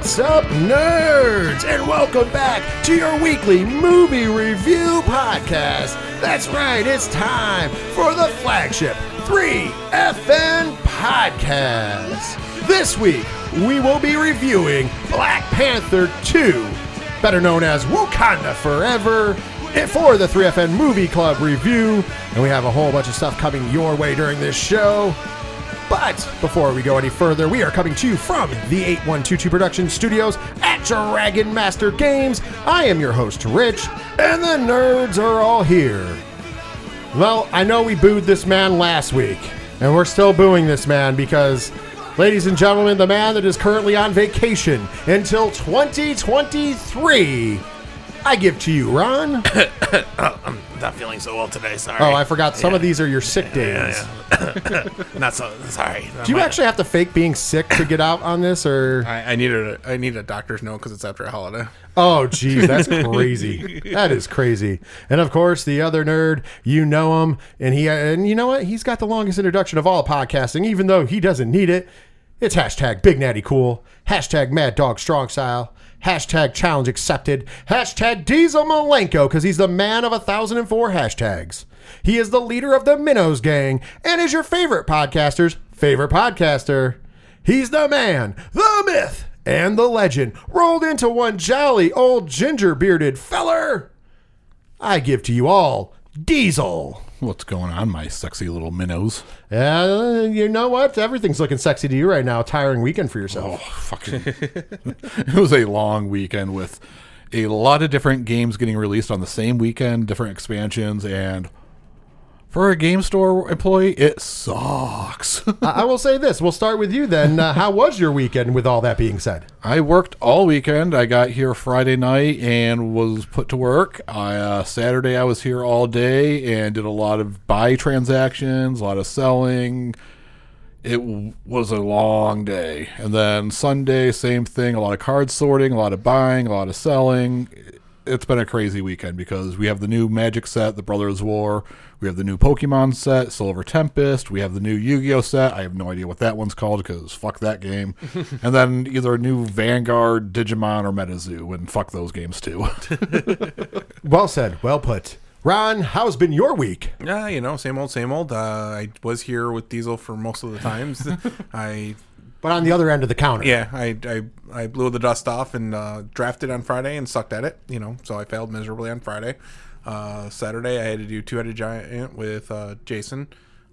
What's up, nerds? And welcome back to your weekly movie review podcast. That's right, it's time for the flagship 3FN podcast. This week, we will be reviewing Black Panther 2, better known as Wakanda Forever, eh, for the 3FN Movie Club review. And we have a whole bunch of stuff coming your way during this show. But before we go any further, we are coming to you from the 8122 Production Studios at Dragon Master Games. I am your host, Rich, and the nerds are all here. Well, I know we booed this man last week, and we're still booing this man because, ladies and gentlemen, the man that is currently on vacation until 2023, I give to you, Ron. Uh, I'm not feeling so well today. Sorry. Oh, I forgot some of these are your sick days. not so sorry. Do you actually have to fake being sick to get out on this, or? I, I needed a I need a doctor's note because it's after a holiday. Oh, geez, that's crazy. that is crazy. And of course, the other nerd, you know him, and he and you know what? He's got the longest introduction of all podcasting, even though he doesn't need it. It's hashtag Big Natty Cool, hashtag Mad Dog Strong Style, hashtag Challenge Accepted, hashtag Diesel Malenko, because he's the man of a thousand and four hashtags. He is the leader of the Minnows Gang and is your favorite podcaster's favorite podcaster. He's the man, the myth, and the legend rolled into one jolly old ginger bearded feller. I give to you all Diesel. What's going on, my sexy little minnows? Uh, you know what? Everything's looking sexy to you right now. Tiring weekend for yourself. Oh, fucking. it was a long weekend with a lot of different games getting released on the same weekend, different expansions, and for a game store employee, it sucks. I will say this. We'll start with you then. Uh, how was your weekend with all that being said? I worked all weekend. I got here Friday night and was put to work. I, uh, Saturday, I was here all day and did a lot of buy transactions, a lot of selling. It w- was a long day. And then Sunday, same thing. A lot of card sorting, a lot of buying, a lot of selling. It's been a crazy weekend because we have the new Magic set, the Brothers War. We have the new Pokemon set, Silver Tempest. We have the new Yu-Gi-Oh set. I have no idea what that one's called because fuck that game. and then either a new Vanguard, Digimon, or MetaZoo, and fuck those games too. Well said. Well put. Ron, how's been your week? Yeah, you know, same old, same old. Uh, I was here with Diesel for most of the times. I But on the other end of the counter. yeah, I, I I blew the dust off and uh, drafted on Friday and sucked at it. You know, so I failed miserably on Friday. Uh, Saturday I had to do two headed giant with uh, Jason.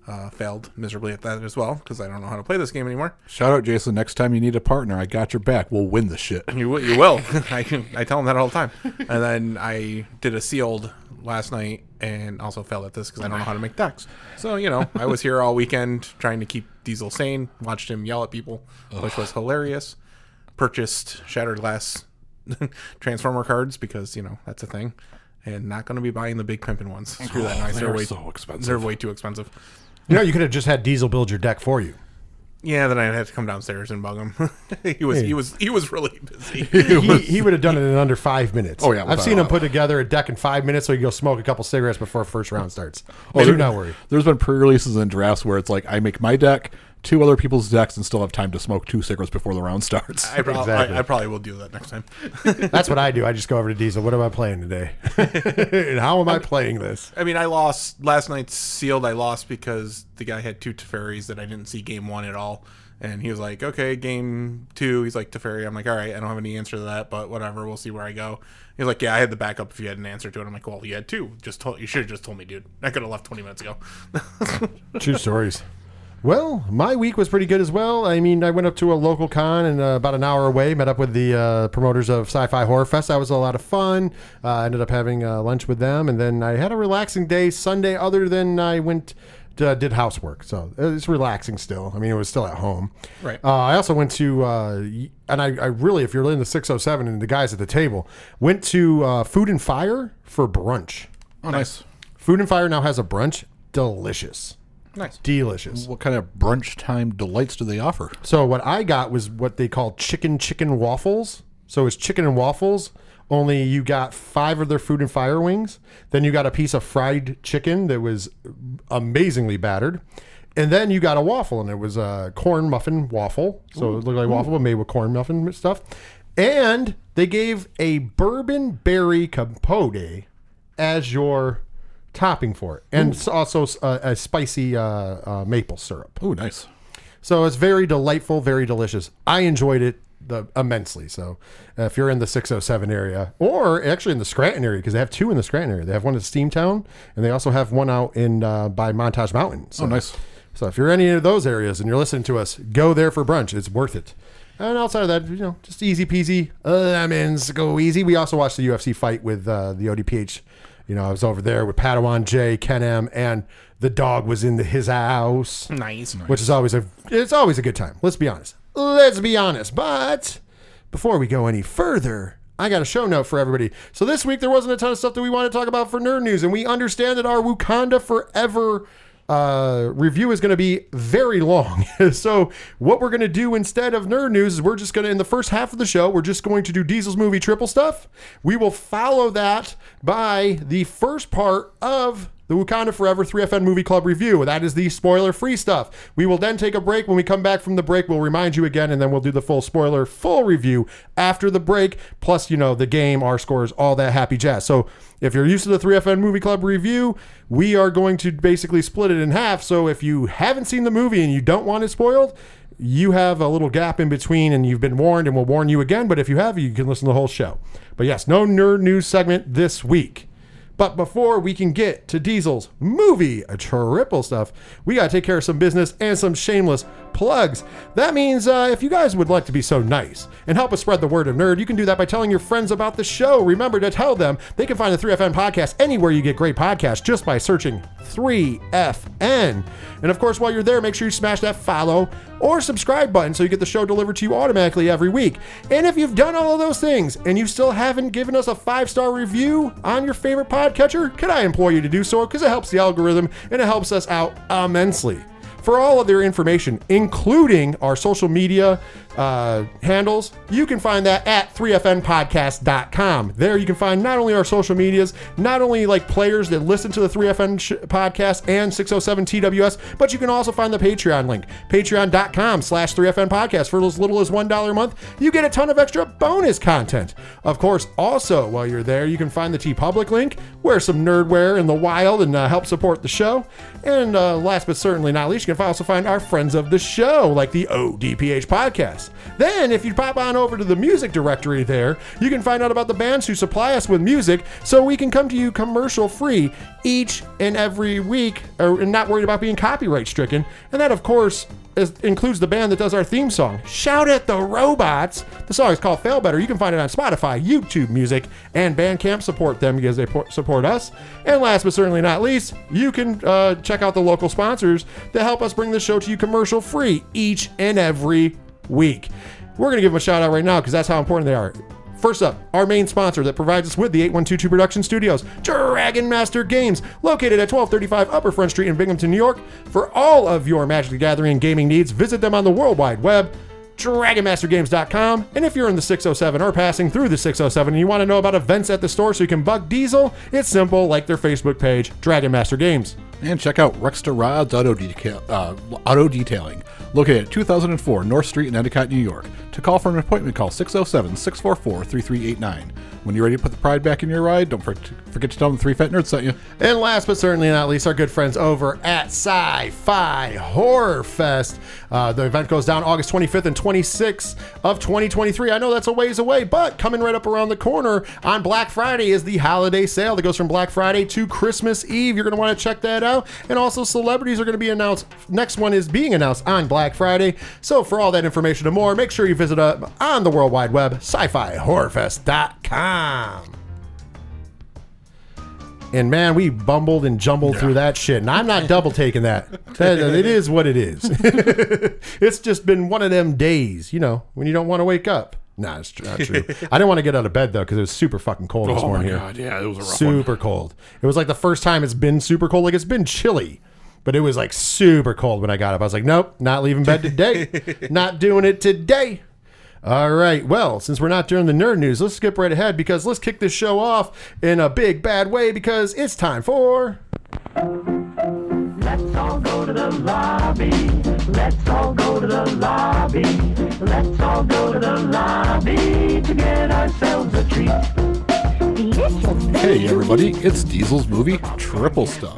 Uh, failed miserably at that as well because I don't know how to play this game anymore. Shout out, Jason. Next time you need a partner, I got your back. We'll win the shit. You will. You will. I can. I tell him that all the time. And then I did a sealed last night and also failed at this because I don't know how to make decks. So you know, I was here all weekend trying to keep Diesel sane. Watched him yell at people, which was hilarious. Purchased shattered glass transformer cards because you know that's a thing. And not going to be buying the big pimpin' ones. Screw that oh, noise. They're they're way so expensive. They're way too expensive. You know, you could have just had Diesel build your deck for you. Yeah, then I'd have to come downstairs and bug him. he was he was he was really busy. He, he would have done it in under five minutes. Oh, yeah, I've without seen a him put together a deck in five minutes so he can go smoke a couple cigarettes before first round starts. Oh, Do there- not worry. There's been pre-releases and drafts where it's like I make my deck, two other people's decks, and still have time to smoke two cigarettes before the round starts. I, prob- Exactly. I, I probably will do that next time. That's what I do. I just go over to Diesel. What am I playing today? and how am I playing this? I mean, I lost last night's sealed. I lost because the guy had two Teferis that I didn't see game one at all. And he was like, okay, game two. He's like, Teferi. I'm like, all right, I don't have any answer to that, but whatever. We'll see where I go. He's like, yeah, I had the backup if you had an answer to it. I'm like, well, you had two. Just told, you should have just told me, dude. I could have left 20 minutes ago. True stories. Well, my week was pretty good as well. I mean, I went up to a local con and uh, about an hour away, met up with the uh, promoters of Sci-Fi Horror Fest. That was a lot of fun. Uh, ended up having uh, lunch with them, and then I had a relaxing day Sunday. Other than I went. Uh, did housework, so it's relaxing still. I mean, it was still at home. Right. Uh, I also went to, uh, and I, I really, if you're in the 607 and the guys at the table, went to uh, Food and Fire for brunch. oh, nice. Food and Fire now has a brunch. Delicious. Nice. Delicious. What kind of brunch time delights do they offer? So what I got was what they call chicken chicken waffles. So it's chicken and waffles. Only you got five of their food and fire wings. Then you got a piece of fried chicken that was amazingly battered. and then you got a waffle, and it was a corn muffin waffle. So it looked like waffle, but made with corn muffin stuff. And they gave a bourbon berry compote as your topping for it, and s- also a spicy uh, uh, maple syrup. Oh, nice. So it's very delightful, very delicious. I enjoyed it the, immensely. So uh, if you're in the 607 area, or actually in the Scranton area, because they have two in the Scranton area, they have one in Steamtown, and they also have one out in uh, by Montage Mountain. So, Oh, nice. So if you're in any of those areas and you're listening to us, go there for brunch. It's worth it. And outside of that, you know, just easy peasy lemons go easy. We also watched the UFC fight with uh, the ODPH. You know, I was over there with Padawan Jay, Ken M, and the dog was in the, his house Nice. which is always a it's always a good time. Let's be honest. Let's be honest. But before we go any further, I got a show note for everybody. So this week there wasn't a ton of stuff that we want to talk about for nerd news, and we understand that our Wakanda Forever uh, review is going to be very long. so what we're going to do instead of nerd news is we're just going to in the first half of the show we're just going to do Diesel's movie triple stuff. We will follow that by the first part of the Wakanda Forever 3FN Movie Club review. That is the spoiler free stuff. We will then take a break. When we come back from the break, we'll remind you again, and then we'll do the full spoiler full review after the break. Plus, you know, the game, our scores, all that happy jazz. So if you're used to the 3FN Movie Club review, we are going to basically split it in half. So if you haven't seen the movie and you don't want it spoiled, you have a little gap in between and you've been warned and we'll warn you again. But if you have, you can listen to the whole show. But yes, no nerd news segment this week. But before we can get to Diesel's movie triple stuff, we got to take care of some business and some shameless plugs. That means uh, if you guys would like to be so nice and help us spread the word of nerd, you can do that by telling your friends about the show. Remember to tell them they can find the 3FN podcast anywhere you get great podcasts just by searching 3FN. And of course, while you're there, make sure you smash that follow or subscribe button so you get the show delivered to you automatically every week. And if you've done all of those things and you still haven't given us a five star review on your favorite podcatcher, could I implore you to do so because it helps the algorithm and it helps us out immensely. For all of their information, including our social media uh, handles, you can find that at 3fnpodcast.com. There you can find not only our social medias, not only like players that listen to the 3FN sh- podcast and 607 TWS, but you can also find the Patreon link, patreon.com slash 3FN podcast. For as little as $1 a month, you get a ton of extra bonus content. Of course, also while you're there, you can find the TeePublic link, wear some nerdwear in the wild and uh, help support the show. And uh, last but certainly not least, you can also find our friends of the show, like the ODPH podcast. Then, if you pop on over to the music directory there, you can find out about the bands who supply us with music so we can come to you commercial free each and every week, or, and not worried about being copyright stricken. And that, of course, is, includes the band that does our theme song, Shout at the Robots. The song is called Fail Better. You can find it on Spotify, YouTube Music, and Bandcamp. Support them because they support us. And last but certainly not least, you can uh, check out the local sponsors that help us bring the show to you commercial free each and every week. We're going to give them a shout out right now because that's how important they are. First up, our main sponsor that provides us with the 8122 Production Studios, Dragon Master Games, located at 1235 Upper Front Street in Binghamton, New York. For all of your Magic the Gathering gaming needs, visit them on the World Wide Web, DragonMasterGames.com. And if you're in the 607 or passing through the 607 and you want to know about events at the store so you can bug Diesel, it's simple, like their Facebook page, Dragon Master Games. And check out Rexter Rod's Auto, uh, Auto Detailing, located at 2004 North Street in Endicott, New York. To call for an appointment, call 607 644 3389. When you're ready to put the pride back in your ride, don't forget to tell them the three fat nerds sent you. And last but certainly not least, our good friends over at Sci Fi Horror Fest. Uh, the event goes down August 25th and 26th of 2023. I know that's a ways away, but coming right up around the corner on Black Friday is the holiday sale that goes from Black Friday to Christmas Eve. You're going to want to check that out. And also, celebrities are going to be announced. Next one is being announced on Black Friday. So, for all that information and more, make sure you visit us on the World Wide Web, sci fi horrorfest.com. And man, we bumbled and jumbled through that shit. And I'm not double taking that. That- It is what it is. it's just been one of them days, you know, when you don't want to wake up. Nah, it's tr- not true. I didn't want to get out of bed though because it was super fucking cold this oh morning here. God, yeah, it was a rough Super cold. It was like the first time it's been super cold. Like it's been chilly, but it was like super cold when I got up. I was like, nope, not leaving bed today. not doing it today. All right. Well, since we're not doing the nerd news, let's skip right ahead because let's kick this show off in a big bad way because it's time for Let's all go to the lobby. Let's all go to the lobby. Let's all go to the lobby to get ourselves a treat. Hey everybody, it's Diesel's movie Triple Stuff.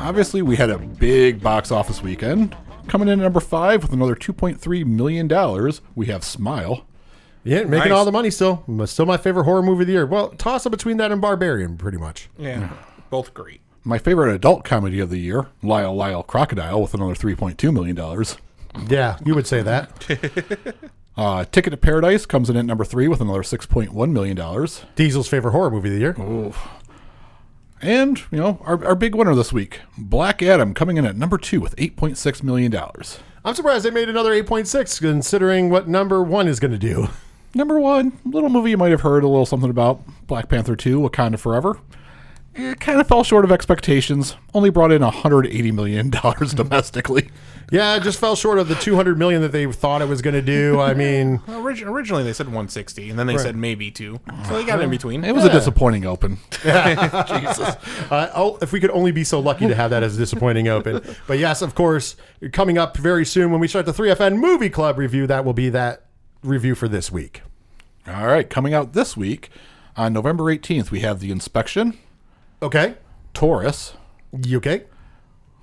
Obviously, we had a big box office weekend. Coming in at number five with another $2.3 million, we have Smile. Yeah, making Nice. all the money still. Still my favorite horror movie of the year. Well, toss it between that and Barbarian, pretty much. Yeah, both great. My favorite adult comedy of the year, Lyle Lyle Crocodile, with another $3.2 million. Yeah, you would say that. Uh, Ticket to Paradise comes in at number three with another $6.1 million. Diesel's favorite horror movie of the year. And, you know, our, our big winner this week, Black Adam, coming in at number two with $8.6 million. I'm surprised they made another 8.6 considering what number one is going to do. Number one, little movie you might have heard a little something about Black Panther 2, Wakanda Forever. It kind of fell short of expectations, only brought in $180 million domestically. Yeah, it just fell short of the 200 million that they thought it was going to do. I mean, Orig- originally they said 160, and then they said maybe two, so they got in between. It was a disappointing open. Uh, oh, if we could only be so lucky to have that as a disappointing open. But yes, of course, coming up very soon when we start the 3FN Movie Club review, that will be that review for this week. All right, coming out this week on November 18th, we have The Inspection, Okay. Taurus, You okay?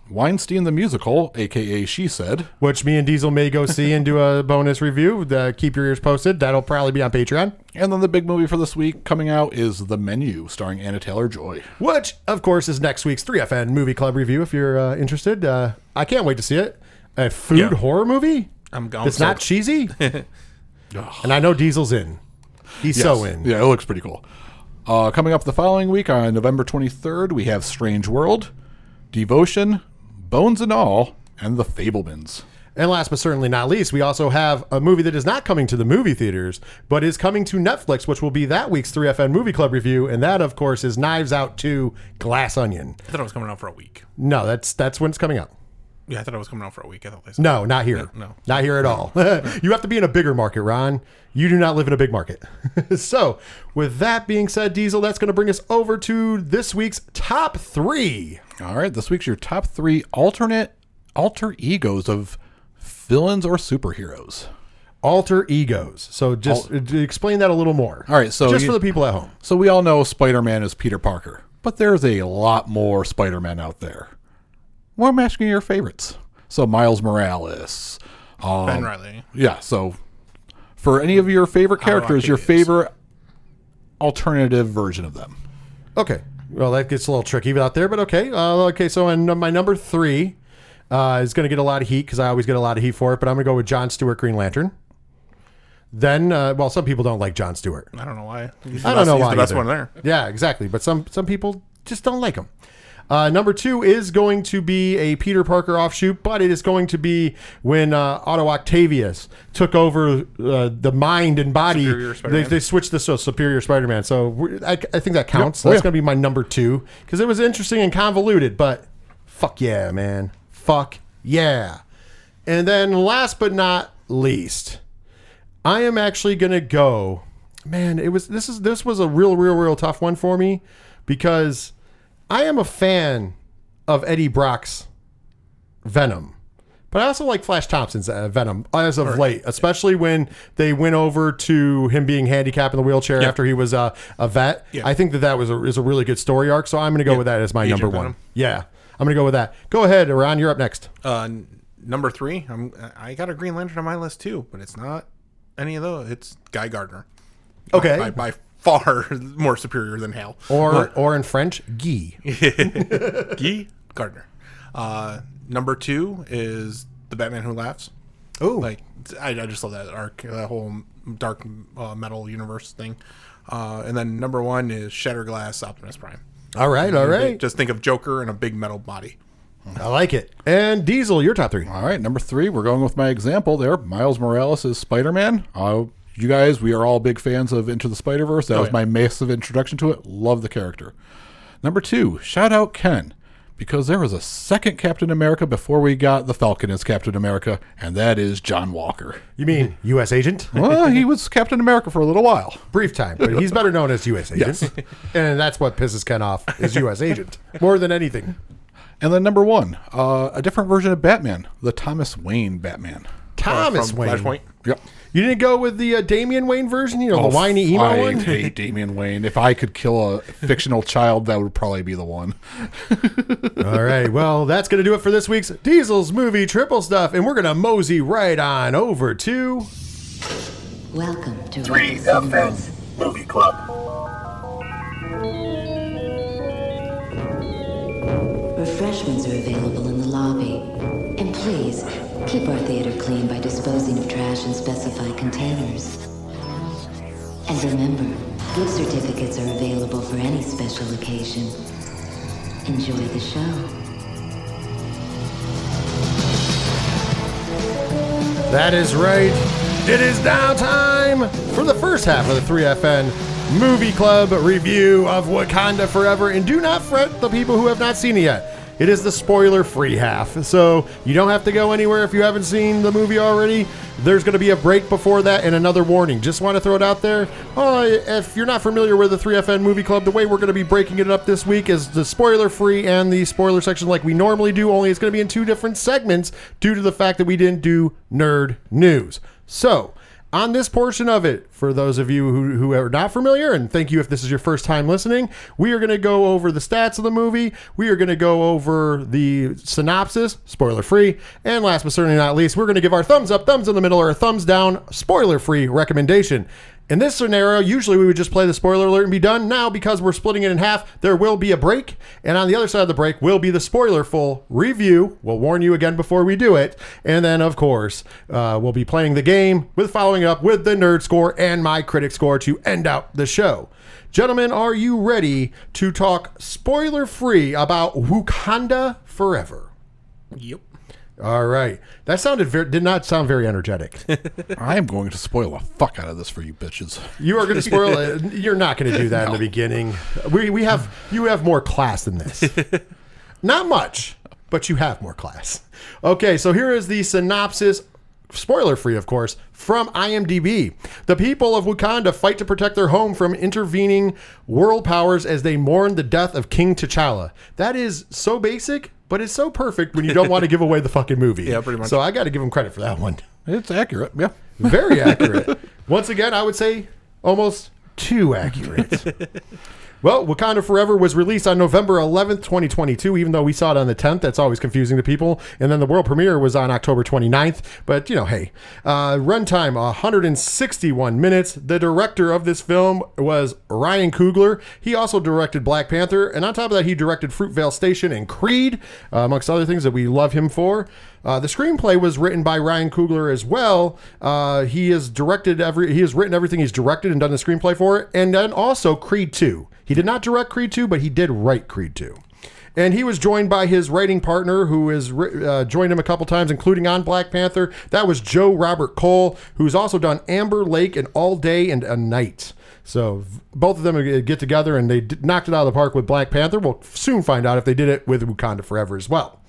Weinstein the Musical, aka She Said, Which me and Diesel may go see and do a bonus review. Uh, keep your ears posted. That'll probably be on Patreon. and then the big movie for this week coming out is The Menu, starring Anya Taylor Joy. Which, of course, is next week's 3FN Movie Club review if you're uh, interested. Uh, I can't wait to see it. A food Yeah. horror movie? I'm going. It's not cheesy? and I know Diesel's in. He's so in. Yeah, it looks pretty cool. Uh, coming up the following week on November 23rd, we have Strange World, Devotion, Bones and All, and The Fabelmans. And last but certainly not least, we also have a movie that is not coming to the movie theaters, but is coming to Netflix, which will be that week's 3FN Movie Club review. And that, of course, is Knives Out 2 Glass Onion. I thought it was coming out for a week. No, that's that's when it's coming out. Yeah, I thought it was coming out for a week. I thought they said. No, not here. no. Not here at all. you have to be in a bigger market, Ron. You do not live in a big market. so, with that being said, Diesel, that's going to bring us over to this week's top three. All right, this week's your top three alternate alter egos of villains or superheroes. Alter egos. So, just uh, explain that a little more. All right, so just you- for the people at home. So we all know Spider Man is Peter Parker, but there's a lot more Spider Man out there. Well, I'm asking your favorites. So Miles Morales. Um, Ben Reilly. Yeah, so for any of your favorite characters, your favorite alternative version of them. Okay. Well, that gets a little tricky out there, but okay. Uh, okay, so and my number three uh, is going to get a lot of heat because I always get a lot of heat for it, but I'm going to go with John Stewart Green Lantern. Then, uh, well, some people don't like John Stewart. I don't know why. He's the I don't best- know he's why. the best either. one there. Yeah, exactly. But some some people just don't like him. Uh, number two is going to be a Peter Parker offshoot, but it is going to be when uh, Otto Octavius took over uh, the mind and body. They, they switched this to Superior Spider-Man. So I, I think that counts. Oh, That's yeah. going to be my number two because it was interesting and convoluted. But fuck yeah, man, fuck yeah. And then last but not least, I am actually gonna go. Man, it was this is this was a real, real, real tough one for me because I am a fan of Eddie Brock's Venom. But I also like Flash Thompson's uh, Venom as of late, especially when they went over to him being handicapped in the wheelchair Yeah. after he was uh, a vet. Yeah. I think that that was a, is a really good story arc. So I'm going to go with that as my Agent number one. Venom. Yeah, I'm going to go with that. Go ahead, Ron. You're up next. Uh, n- number three. I'm, I got a Green Lantern on my list too, but it's not any of those. It's Guy Gardner. Okay. By, by far more superior than Hal. Or or in French, Guy. Guy Gardner. Uh, number two is the Batman Who Laughs. Oh, Like I, I just love that arc, that whole dark uh, metal universe thing. Uh, and then number one is Shatterglass Optimus Prime. all right, all right. Just think of Joker and a big metal body. I like it. And Diesel, your top three. All right, number three, we're going with my example there. Miles Morales is Spider Man. You guys, we are all big fans of Into the Spider Verse. That was yeah. my massive introduction to it. Love the character. Number two, shout out Ken, because there was a second Captain America before we got the Falcon as Captain America, and that is John Walker. You mean U.S. agent? well, he was Captain America for a little while. Brief time, but he's better known as U.S. agent, yes. and that's what pisses Ken off is U.S. agent more than anything. And then number one, uh, a different version of Batman, the Thomas Wayne Batman. Thomas from Wayne. Flashpoint. Yep. You didn't go with the uh, Damian Wayne version, you know, the whiny emo I one? hate Damian Wayne. If I could kill a fictional child, that would probably be the one. All right. Well, that's going to do it for this week's Diesel's movie triple stuff. And we're going to mosey right on over to. Welcome to Three Red Movie Club. Refreshments are available in the lobby. And please, keep our theater clean by disposing of trash in specified containers. And remember, gift certificates are available for any special occasion. Enjoy the show. That is right. It is now time for the first half of the 3FN Movie Club review of Wakanda Forever. And do not fret the people who have not seen it yet. It is the spoiler free half. So you don't have to go anywhere if you haven't seen the movie already. There's going to be a break before that and another warning. Just want to throw it out there. Oh, if you're not familiar with the 3FN Movie Club, the way we're going to be breaking it up this week is the spoiler free and the spoiler section like we normally do, only it's going to be in two different segments due to the fact that we didn't do nerd news. So, on this portion of it, for those of you who, who are not familiar, and thank you if this is your first time listening, we are going to go over the stats of the movie. We are going to go over the synopsis, spoiler free. And last but certainly not least, we're going to give our thumbs up, thumbs in the middle, or a thumbs down, spoiler free recommendation. In this scenario, usually we would just play the spoiler alert and be done. Now, because we're splitting it in half, there will be a break. And on the other side of the break will be the spoiler full review. We'll warn you again before we do it. And then, of course, uh, we'll be playing the game with following up with the nerd score and my critic score to end out the show. Gentlemen, are you ready to talk spoiler free about Wakanda Forever? Yep. All right. That sounded very, did not sound very energetic. I am going to spoil the fuck out of this for you bitches. You are going to spoil it. You're not going to do that in the beginning. We, we have you have more class than this. not much, but you have more class. Okay, so here is the synopsis. Spoiler free, of course, from IMDb. The people of Wakanda fight to protect their home from intervening world powers as they mourn the death of King T'Challa. That is so basic, but it's so perfect when you don't want to give away the fucking movie. Yeah, pretty much. So I got to give him credit for that one. It's accurate. Yeah. Very accurate. Once again, I would say almost too accurate. well, Wakanda Forever was released on November 11th, 2022, even though we saw it on the 10th. That's always confusing to people. And then the world premiere was on October 29th. But, you know, hey, uh, runtime 161 minutes. The director of this film was Ryan Coogler. He also directed Black Panther. And on top of that, he directed Fruitvale Station and Creed, uh, amongst other things that we love him for. Uh, the screenplay was written by Ryan Coogler as well. Uh, he has directed every, he has written everything he's directed and done the screenplay for it, and then also Creed 2. He did not direct Creed 2, but he did write Creed 2. And he was joined by his writing partner, who has uh, joined him a couple times, including on Black Panther. That was Joe Robert Cole, who's also done Amber Lake and All Day and a Night. So both of them get together and they knocked it out of the park with Black Panther. We'll soon find out if they did it with Wakanda Forever as well.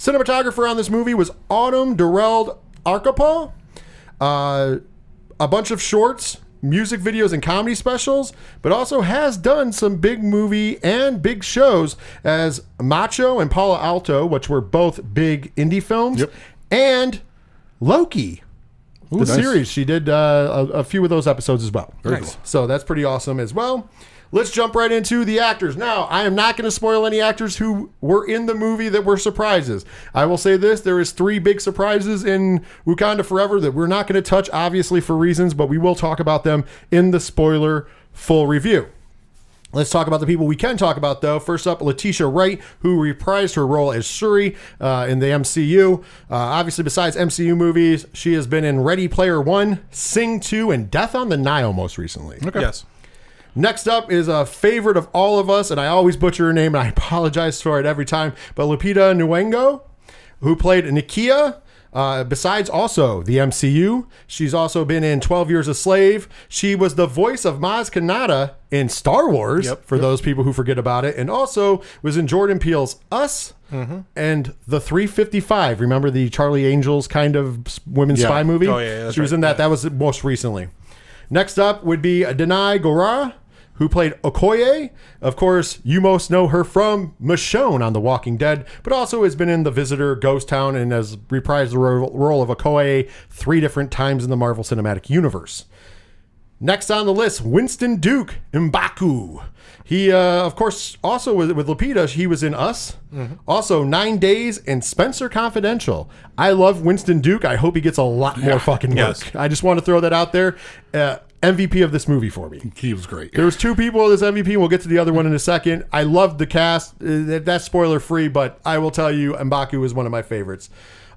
Cinematographer on this movie was Autumn Durald Arkapaw. Uh, a bunch of shorts, music videos, and comedy specials, but also has done some big movie and big shows as Macho and Palo Alto, which were both big indie films, Yep. and Loki. the nice. series. She did uh, a, a few of those episodes as well. Very Nice. cool. So that's pretty awesome as well. Let's jump right into the actors. Now, I am not going to spoil any actors who were in the movie that were surprises. I will say this there is three big surprises in Wakanda Forever that we're not going to touch, obviously, for reasons, but we will talk about them in the spoiler full review. Let's talk about the people we can talk about, though. First up, Letitia Wright, who reprised her role as Shuri uh, in the MCU. Uh, obviously, besides MCU movies, she has been in Ready Player One, Sing 2, and Death on the Nile most recently. Yes. Next up is a favorite of all of us, and I always butcher her name, and I apologize for it every time, but Lupita Nyong'o, who played Nakia. Uh, besides also the MCU, she's also been in 12 Years a Slave. She was the voice of Maz Kanata in Star Wars, Yep. for those people who forget about it, and also was in Jordan Peele's Us and The 355. Remember the Charlie Angels kind of women's Yeah. spy movie? Oh, yeah, yeah, she was right. in that. Yeah. That was most recently. Next up would be Danai Gurira, who played Okoye. Of course, you most know her from Michonne on The Walking Dead, but also has been in The Visitor, Ghost Town, and has reprised the role of Okoye three different times in the Marvel Cinematic Universe. Next on the list, Winston Duke Mbaku. He, uh, of course, also with, with Lupita, he was in Us. Also, Nine Days and Spencer Confidential. I love Winston Duke. I hope he gets a lot more fucking work. Yes. I just want to throw that out there. Uh, MVP of this movie for me. He was great. There was two people in this MVP. We'll get to the other one in a second. I loved the cast. Uh, That's spoiler free, but I will tell you, Mbaku is one of my favorites.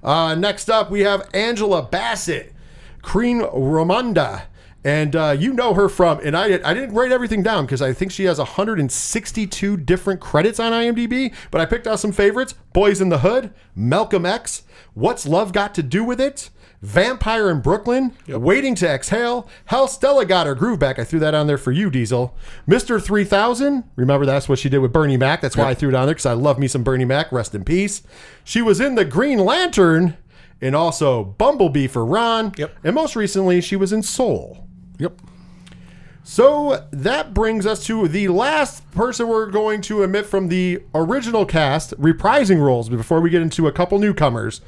Uh, next up, we have Angela Bassett, Queen Ramonda. And uh, you know her from, and I, I didn't write everything down because I think she has 162 different credits on IMDb, but I picked out some favorites Boys in the Hood, Malcolm X, What's Love Got to Do with It, Vampire in Brooklyn, Waiting to Exhale, How Stella got her groove back. I threw that on there for you, Diesel. Mr. 3000, remember that's what she did with Bernie Mac. That's why I threw it on there because I love me some Bernie Mac. Rest in peace. She was in The Green Lantern and also Bumblebee for Ron. Yep. And most recently, she was in Soul. Yep. So that brings us to the last person we're going to omit from the original cast, reprising roles before we get into a couple newcomers.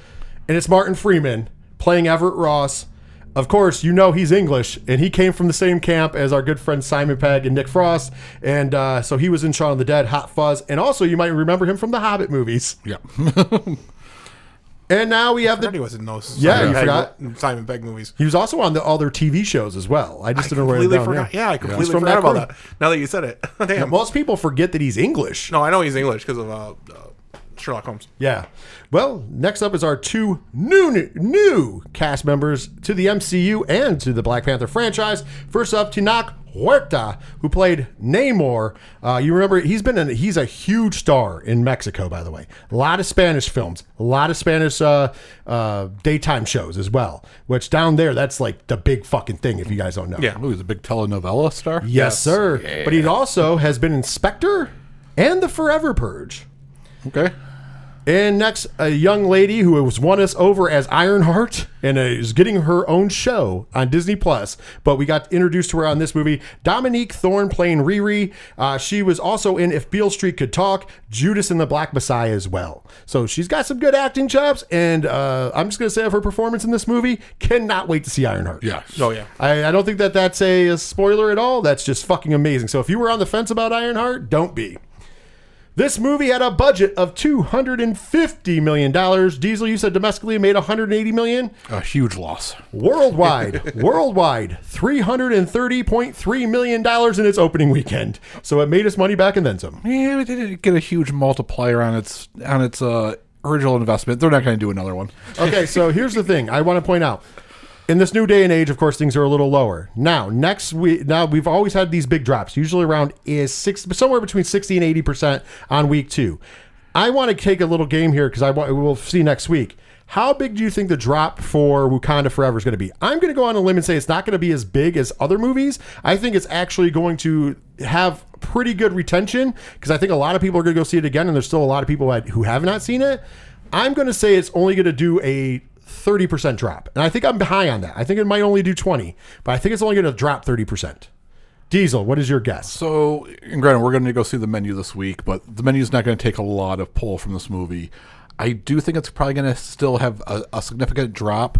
And it's Martin Freeman playing Everett Ross. Of course, you know he's English, and he came from the same camp as our good friend Simon Pegg and Nick Frost. And uh, so he was in Shaun of the Dead, Hot Fuzz. And also, you might remember him from the Hobbit movies. Yeah. And now we have the. He the. was in those. Yeah, Simon you Pegg- forgot? Simon Pegg movies. He was also on the other TV shows as well. I just I didn't write it completely down. forgot. Yeah, I completely He's from forgot that about crew. that. Now that you said it, damn. Most people forget that he's English. no, I know he's English because of uh, uh, Sherlock Holmes. Yeah. Well, next up is our two new new cast members to the MCU and to the Black Panther franchise. First up, Tenoch Huerta, who played Namor. Uh, you remember he's been in, he's a huge star in Mexico, by the way. A lot of Spanish films, a lot of Spanish uh, uh, daytime shows as well. Which down there, that's like the big fucking thing. If you guys don't know. Yeah. Oh, he's a big telenovela star. Yes, sir. But he also has been Inspector and the Forever Purge. Okay. And next, a young lady who has won us over as Ironheart and is getting her own show on Disney Plus. But we got introduced to her on this movie. Dominique Thorne playing Riri. Uh, she was also in If Beale Street Could Talk, Judas and the Black Messiah as well. So she's got some good acting chops. And uh, I'm just going to say of her performance in this movie, cannot wait to see Ironheart. Yeah. Oh yeah. I, I don't think that that's a, a spoiler at all. That's just fucking amazing. So if you were on the fence about Ironheart, don't be. This movie had a budget of two hundred and fifty million dollars. Diesel, you said domestically made one hundred eighty million. A huge loss. Worldwide, worldwide, three hundred and thirty point three million dollars in its opening weekend. So it made its money back and then some. Yeah, it didn't get a huge multiplier on its on its uh, original investment. They're not going to do another one. Okay, so here's the thing I want to point out. In this new day and age, of course, things are a little lower. Now, next week, now we've always had these big drops, usually around is six, somewhere between sixty and eighty percent on week two. I want to take a little game here because I want we'll see next week. How big do you think the drop for Wakanda Forever is going to be? I'm going to go on a limb and say it's not going to be as big as other movies. I think it's actually going to have pretty good retention because I think a lot of people are going to go see it again, and there's still a lot of people who have not seen it. I'm going to say it's only going to do a 30% drop. And I think I'm high on that. I think it might only do 20, but I think it's only going to drop 30%. Diesel, what is your guess? So, and granted, we're going to go see the menu this week, but the menu is not going to take a lot of pull from this movie. I do think it's probably going to still have a, a significant drop,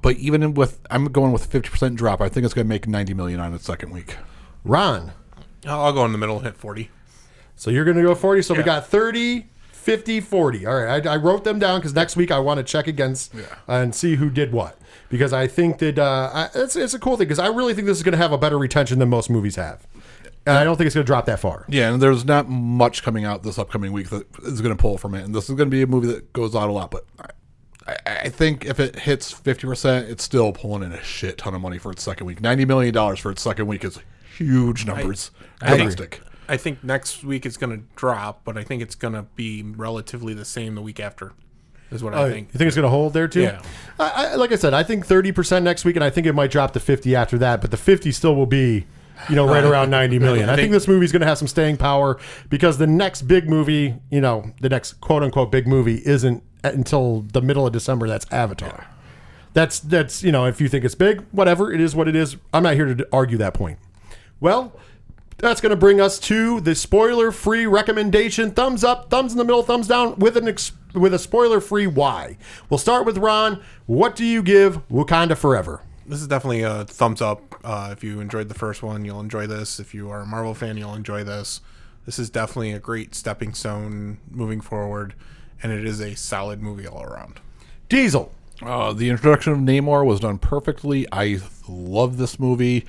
but even with I'm going with fifty percent drop, I think it's going to make ninety million on its second week. Ron. I'll I'll go in the middle and hit forty. So you're going to go 40. So we Yeah. got 30, 50, 40. All right. I, I wrote them down because next week I want to check against and see who did what. Because I think that uh, I, it's, it's a cool thing because I really think this is going to have a better retention than most movies have. And I don't think it's going to drop that far. Yeah, and there's not much coming out this upcoming week that is going to pull from it, and this is going to be a movie that goes out a lot. But I, I I think if it hits fifty percent, it's still pulling in a shit ton of money for its second week. Ninety million dollars for its second week is huge numbers. I think- Domestic. I think next week it's going to drop, but I think it's going to be relatively the same the week after. Is what Oh, I think. You think it's going to hold there too? Yeah. I, I, like I said, I think 30% next week, and I think it might drop to 50 after that, but the 50 still will be, you know, right uh, around 90 million. I think this movie's going to have some staying power because the next big movie, you know, the next quote unquote big movie isn't until the middle of December. That's Avatar. That's, that's, you know, if you think it's big, whatever, it is what it is. I'm not here to argue that point. Well, That's going to bring us to the spoiler-free recommendation. Thumbs up, thumbs in the middle, thumbs down with an ex- with a spoiler-free why. We'll start with Ron. What do you give Wakanda Forever? This is definitely a thumbs up. Uh, if you enjoyed the first one, you'll enjoy this. If you are a Marvel fan, you'll enjoy this. This is definitely a great stepping stone moving forward, and it is a solid movie all around. Diesel. Uh, the introduction of Namor was done perfectly. I love this movie.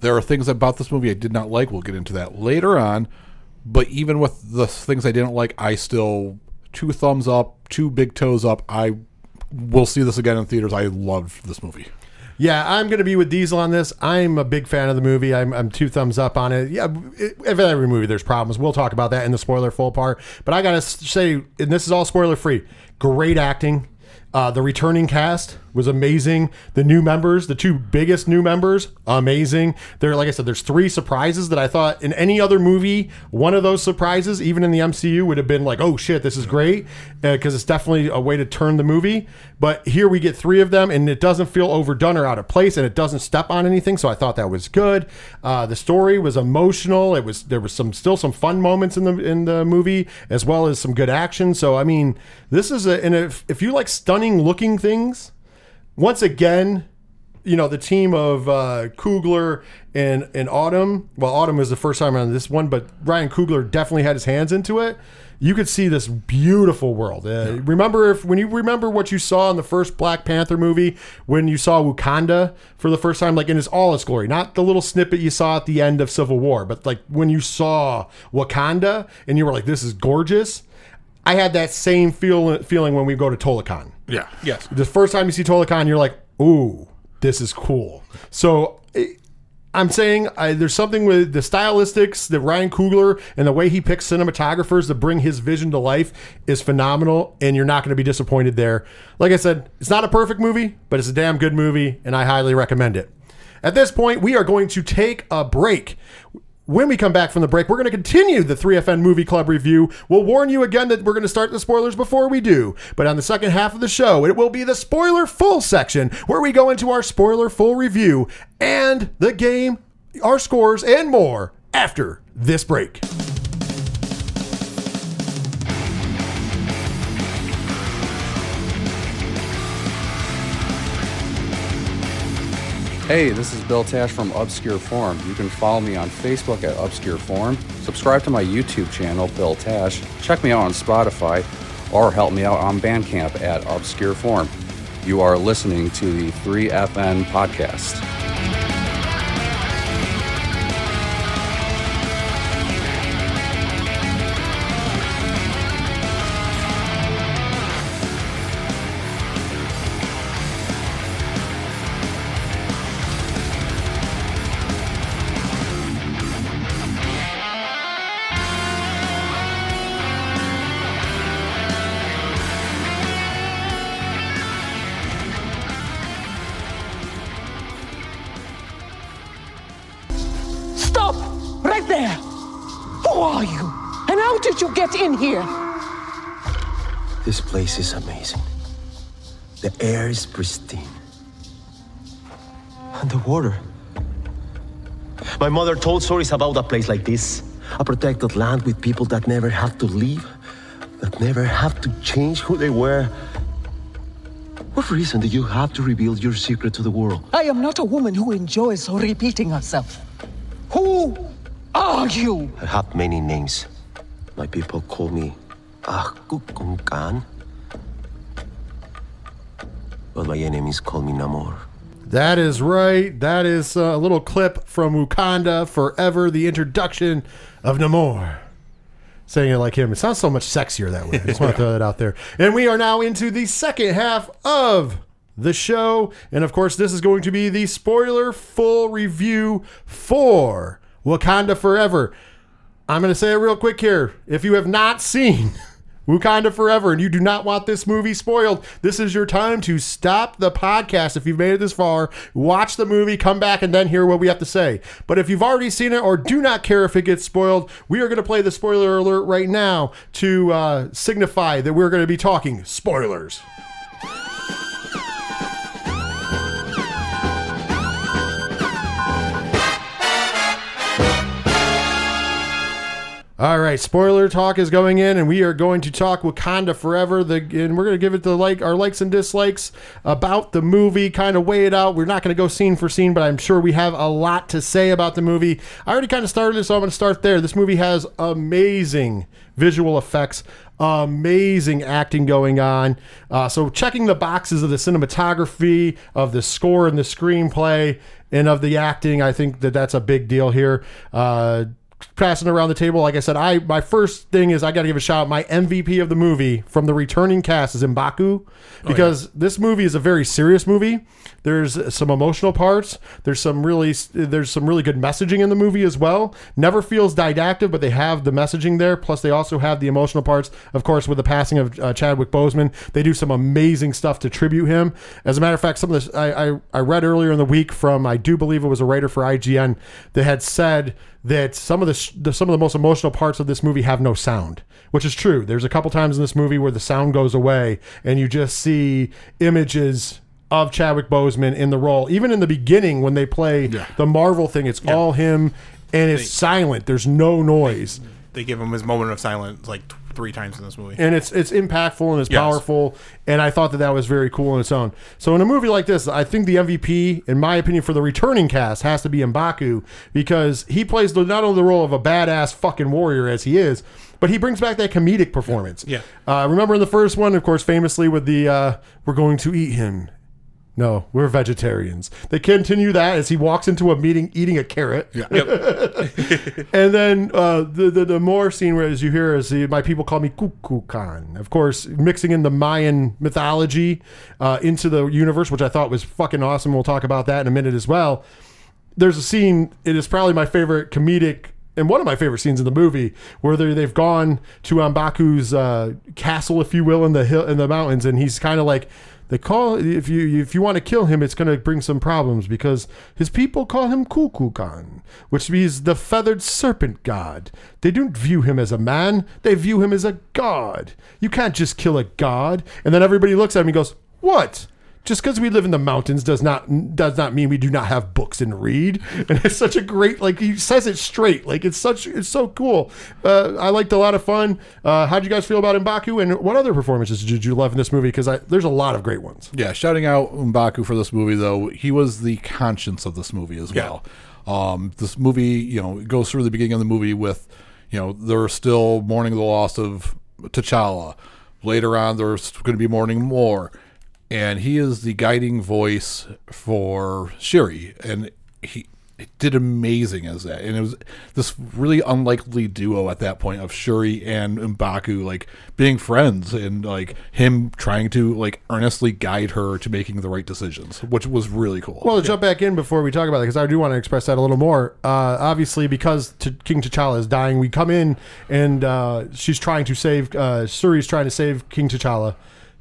There are things about this movie I did not like. We'll get into that later on. But even with the things I didn't like, I still two thumbs up, two big toes up. I will see this again in theaters. I loved this movie. Yeah, I'm going to be with Diesel on this. I'm a big fan of the movie. I'm, I'm two thumbs up on it. Yeah, it, every movie there's problems. We'll talk about that in the spoiler full part. But I got to say, and this is all spoiler free. Great acting. Uh, the returning cast was amazing. The new members, the two biggest new members, amazing. There, like I said, there's three surprises that I thought in any other movie, one of those surprises, even in the MCU, would have been like, oh shit, this is great, because it's definitely a way to turn the movie. But here we get three of them, and it doesn't feel overdone or out of place, and it doesn't step on anything. So I thought that was good. Uh, the story was emotional. It was there was some still some fun moments in the in the movie, as well as some good action. So I mean, this is a and if if you like stunning looking things once again, you know, the team of uh, Coogler and, and Autumn, well, Autumn was the first time on this one, but Ryan Coogler definitely had his hands into it. You could see this beautiful world. Uh, Remember if when you remember what you saw in the first Black Panther movie when you saw Wakanda for the first time, like in its all its glory, not the little snippet you saw at the end of Civil War, but like when you saw Wakanda and you were like, "This is gorgeous." I had that same feel feeling when we go to Talokan Yeah. Yes. the first time you see Talokan, you're like, ooh, this is cool. So eh, I'm saying I, there's something with the stylistics that Ryan Coogler and the way he picks cinematographers to bring his vision to life is phenomenal, and you're not going to be disappointed there. Like I said, it's not a perfect movie, but it's a damn good movie, and I highly recommend it. At this point, we are going to take a break. When we come back from the break, we're going to continue the 3FN Movie Club review. We'll warn you again that we're going to start the spoilers before we do. But on the second half of the show, it will be the spoiler full section where we go into our spoiler full review and the game, our scores, and more after this break. Hey, this is Bill Tash from Obscure Form. You can follow me on Facebook at Obscure Form, subscribe to my YouTube channel, Bill Tash, check me out on Spotify, or help me out on Bandcamp at Obscure Form. You are listening to the 3FN podcast. In here? This place is amazing. The air is pristine. And the water. My mother told stories about a place like this. A protected land with people that never have to leave, that never have to change who they were. What reason do you have to reveal your secret to the world? I am not a woman who enjoys repeating herself. Who are you? I have many names. My people call me K'uk'ulkan. But my enemies call me Namor. That is right. That is uh, a little clip from Wakanda Forever, the introduction of Namor. Saying it like him. It sounds so much sexier that way. I just want to throw that out there. And we are now into the second half of the show. And of course, this is going to be the spoiler full review for Wakanda Forever. I'm going to say it real quick here. If you have not seen Wakanda Forever and you do not want this movie spoiled, this is your time to stop the podcast. If you've made it this far, watch the movie, come back, and then hear what we have to say. But if you've already seen it or do not care if it gets spoiled, we are going to play the spoiler alert right now to uh, signify that we're going to be talking spoilers. All right, spoiler talk is going in, and we are going to talk Wakanda Forever. The and we're going to give it the like our likes and dislikes about the movie, kind of weigh it out. We're not going to go scene for scene, but I'm sure we have a lot to say about the movie. I already kind of started this, so I'm going to start there. This movie has amazing visual effects, amazing acting going on. Uh, so checking the boxes of the cinematography, of the score and the screenplay, and of the acting, I think that that's a big deal here. Uh, passing around the table, like I said, I my first thing is I got to give a shout. out. My MVP of the movie from the returning cast is Mbaku, oh, because this movie is a very serious movie. There's some emotional parts. There's some really there's some really good messaging in the movie as well. Never feels didactic, but they have the messaging there. Plus, they also have the emotional parts. Of course, with the passing of uh, Chadwick Boseman, they do some amazing stuff to tribute him. As a matter of fact, some of this I, I I read earlier in the week from I do believe it was a writer for IGN that had said that some of the, the some of the most emotional parts of this movie have no sound, which is true. There's a couple times in this movie where the sound goes away and you just see images of Chadwick Boseman in the role. Even in the beginning when they play the Marvel thing, it's all him and it's silent. There's no noise. They give him his moment of silence like th- three times in this movie. and it's it's impactful and it's Yes. powerful and i thought that that was very cool on its own so in a movie like this i think the mvp in my opinion for the returning cast has to be Mbaku because he plays the, not only the role of a badass fucking warrior as he is but he brings back that comedic performance Yeah. uh, remember in the first one of course famously with the uh, we're going to eat him no, we're vegetarians. They continue that as he walks into a meeting eating a carrot. Yeah. and then uh, the, the the more scene where as you hear is the, my people call me K'uk'ulkan. Of course, mixing in the Mayan mythology uh, into the universe, which I thought was fucking awesome. We'll talk about that in a minute as well. There's a scene. It is probably my favorite comedic and one of my favorite scenes in the movie where they they've gone to Mbaku's uh, castle, if you will, in the hill in the mountains, and he's kind of like. They call if you if you want to kill him, it's going to bring some problems because his people call him K'uk'ulkan, which means the feathered serpent god. They don't view him as a man; they view him as a god. You can't just kill a god. And then everybody looks at him and goes, "What? Just because we live in the mountains does not does not mean we do not have books and read." And it's such a great like he says it straight, like it's such it's so cool. Uh, I liked a lot of fun. Uh, how'd you guys feel about Mbaku? And what other performances did you love in this movie? Because there's a lot of great ones. Yeah, shouting out Mbaku for this movie though, he was the conscience of this movie as well. Um, this movie, you know, goes through the beginning of the movie with, you know, they're still mourning the loss of T'Challa. Later on, there's going to be mourning more, and he is the guiding voice for Shuri, and he. He did amazing as that, and it was this really unlikely duo at that point of Shuri and Mbaku like being friends, and like him trying to like earnestly guide her to making the right decisions, which was really cool. Well, to jump back in before we talk about it, because I do want to express that a little more. Uh, obviously, because T- King T'Challa is dying, we come in and uh, she's trying to save. Uh, Suri's trying to save King T'Challa,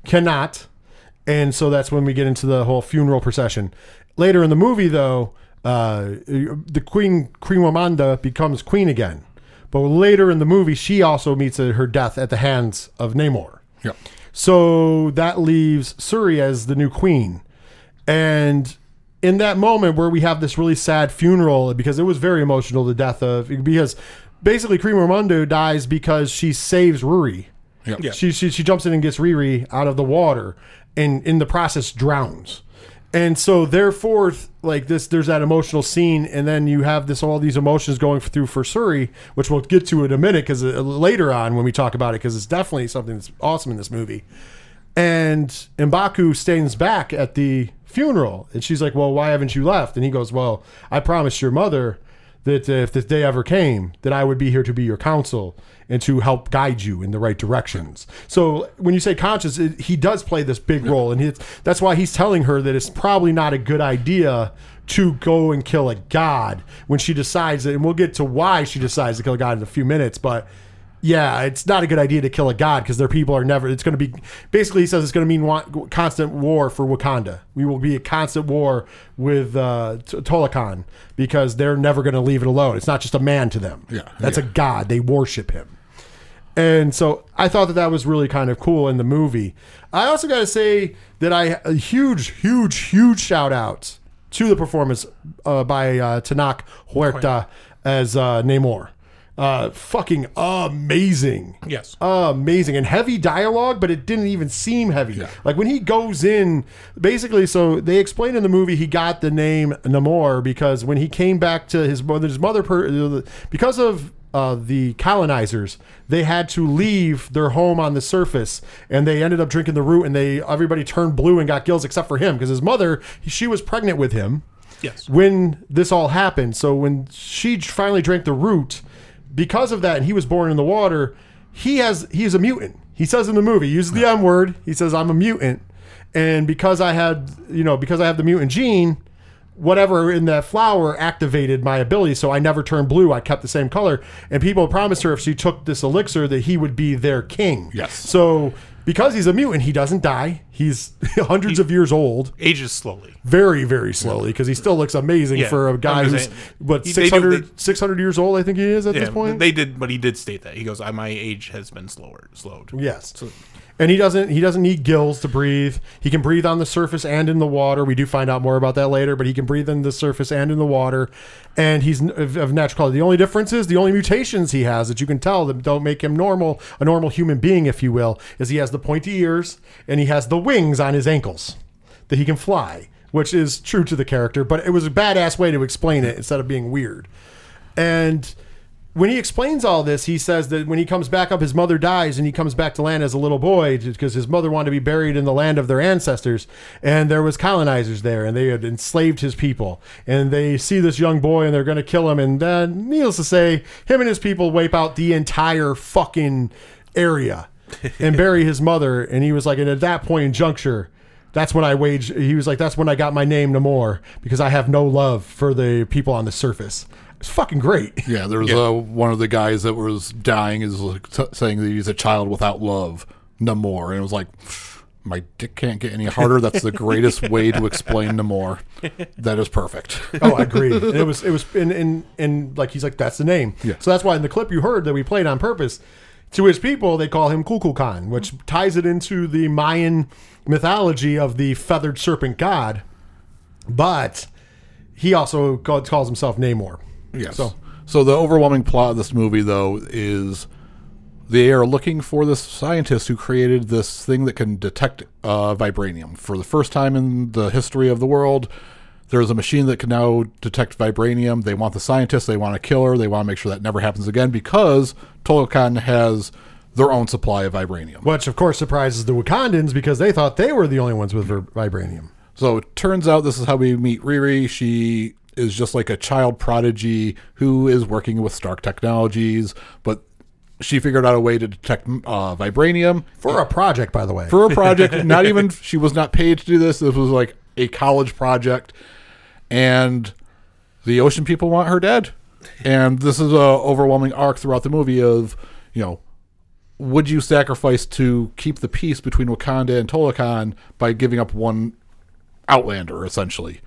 cannot, and so that's when we get into the whole funeral procession. Later in the movie, though, uh, the Queen Queen Wamanda becomes queen again, but later in the movie, she also meets her death at the hands of Namor. yeah. So that leaves Suri as the new queen. And in that moment where we have this really sad funeral, because it was very emotional, the death of, because basically Queen Ramonda dies because she saves Riri. Yeah. She, she, she jumps in and gets Riri out of the water and in the process drowns. And so therefore like this there's that emotional scene and then you have this all these emotions going through for Suri, which we'll get to in a minute cuz uh, later on when we talk about it cuz it's definitely something that's awesome in this movie. And Mbaku stands back at the funeral and she's like, "Well, why haven't you left?" And he goes, "Well, I promised your mother that if this day ever came, that I would be here to be your counsel and to help guide you in the right directions. So when you say conscious, it, he does play this big role, and it's, that's why he's telling her that it's probably not a good idea to go and kill a god when she decides that, and we'll get to why she decides to kill a god in a few minutes, but. Yeah, it's not a good idea to kill a god because their people are never. It's going to be basically he says it's going to mean wa- constant war for Wakanda. We will be a constant war with uh, Talokan because they're never going to leave it alone. It's not just a man to them. Yeah, that's a god. They worship him. And so I thought that that was really kind of cool in the movie. I also got to say that I a huge, huge, huge shout out to the performance uh, by uh, Tenoch Huerta as uh, Namor. Uh, fucking amazing. Yes. Amazing and heavy dialogue, but it didn't even seem heavy. Like when he goes in, basically, so they explain in the movie he got the name Namor because when he came back to his mother, his mother, per, because of uh, the colonizers, they had to leave their home on the surface, and they ended up drinking the root, and they everybody turned blue and got gills except for him because his mother, she was pregnant with him Yes. when this all happened. So when she finally drank the root, because of that, and he was born in the water, he has he is a mutant. He says in the movie, he uses the M word. He says I'm a mutant, and because I had you know because I have the mutant gene, whatever in that flower activated my ability. So I never turned blue. I kept the same color. And people promised her if she took this elixir that he would be their king. Yes. So because he's a mutant, he doesn't die. He's hundreds of years old Ages slowly. very very slowly because he still looks amazing Yeah, for a guy who's what he- they do- 600, they- 600 years old i think he is at Yeah, this point they did, but he did state that he goes, "I- "My age has been slower, slowed." yes and he doesn't he doesn't need gills to breathe. He can breathe on the surface and in the water. We do find out more about that later but he can breathe in the surface and in the water. And he's of, of natural color the only difference is the only mutations he has that you can tell that don't make him normal a normal human being if you will is he has the pointy ears and he has the wings on his ankles that he can fly, which is true to the character, but it was a badass way to explain it instead of being weird. And when he explains all this, he says that when he comes back up, his mother dies and he comes back to land as a little boy because his mother wanted to be buried in the land of their ancestors. And there was colonizers there and they had enslaved his people. And they see this young boy and they're going to kill him. And then, needless to say, him and his people wipe out the entire fucking area and bury his mother. And he was like, and at that point in juncture, that's when I waged. He was like, that's when I got my name Namor because I have no love for the people on the surface. It's fucking great. Yeah, there was uh, one of the guys that was dying is like t- saying that he's a child without love, Namor, and it was like, my dick can't get any harder. That's the greatest way to explain Namor. That is perfect. Oh, I agree. And it was it was and and and like he's like that's the name. Yeah. So that's why in the clip you heard that we played on purpose, to his people they call him K'uk'ulkan, which ties it into the Mayan mythology of the feathered serpent god. But he also ca- calls himself Namor. Yes. So So the overwhelming plot of this movie, though, is they are looking for this scientist who created this thing that can detect uh, vibranium. For the first time in the history of the world, there's a machine that can now detect vibranium. They want the scientist. They want to kill her. They want to make sure that never happens again because Talokan has their own supply of vibranium. which of course surprises the Wakandans because they thought they were the only ones with vibranium. So it turns out this is how we meet Riri. She is just like a child prodigy who is working with Stark Technologies, but she figured out a way to detect uh, vibranium For a project, by the way. for a project. not even she was not paid to do this. This was like a college project, and the ocean people want her dead. And this is a overwhelming arc throughout the movie of you know would you sacrifice to keep the peace between Wakanda and Talokan by giving up one Outlander, essentially?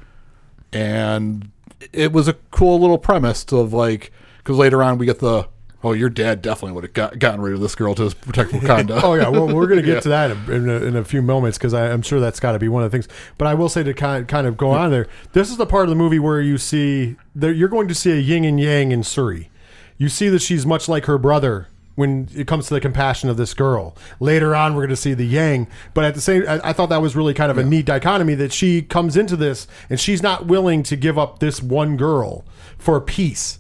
And it was a cool little premise of like, because later on we get the, oh, your dad definitely would have got, gotten rid of this girl to protect Wakanda. oh yeah, well, we're going to get to that in a, in a few moments because I'm sure that's got to be one of the things. But I will say to kind kind of go on there, this is the part of the movie where you see there you're going to see a yin and yang in Suri. You see that she's much like her brother when it comes to the compassion of this girl. Later on, we're going to see the yang, but at the same, I, I thought that was really kind of a neat dichotomy that she comes into this and she's not willing to give up this one girl for peace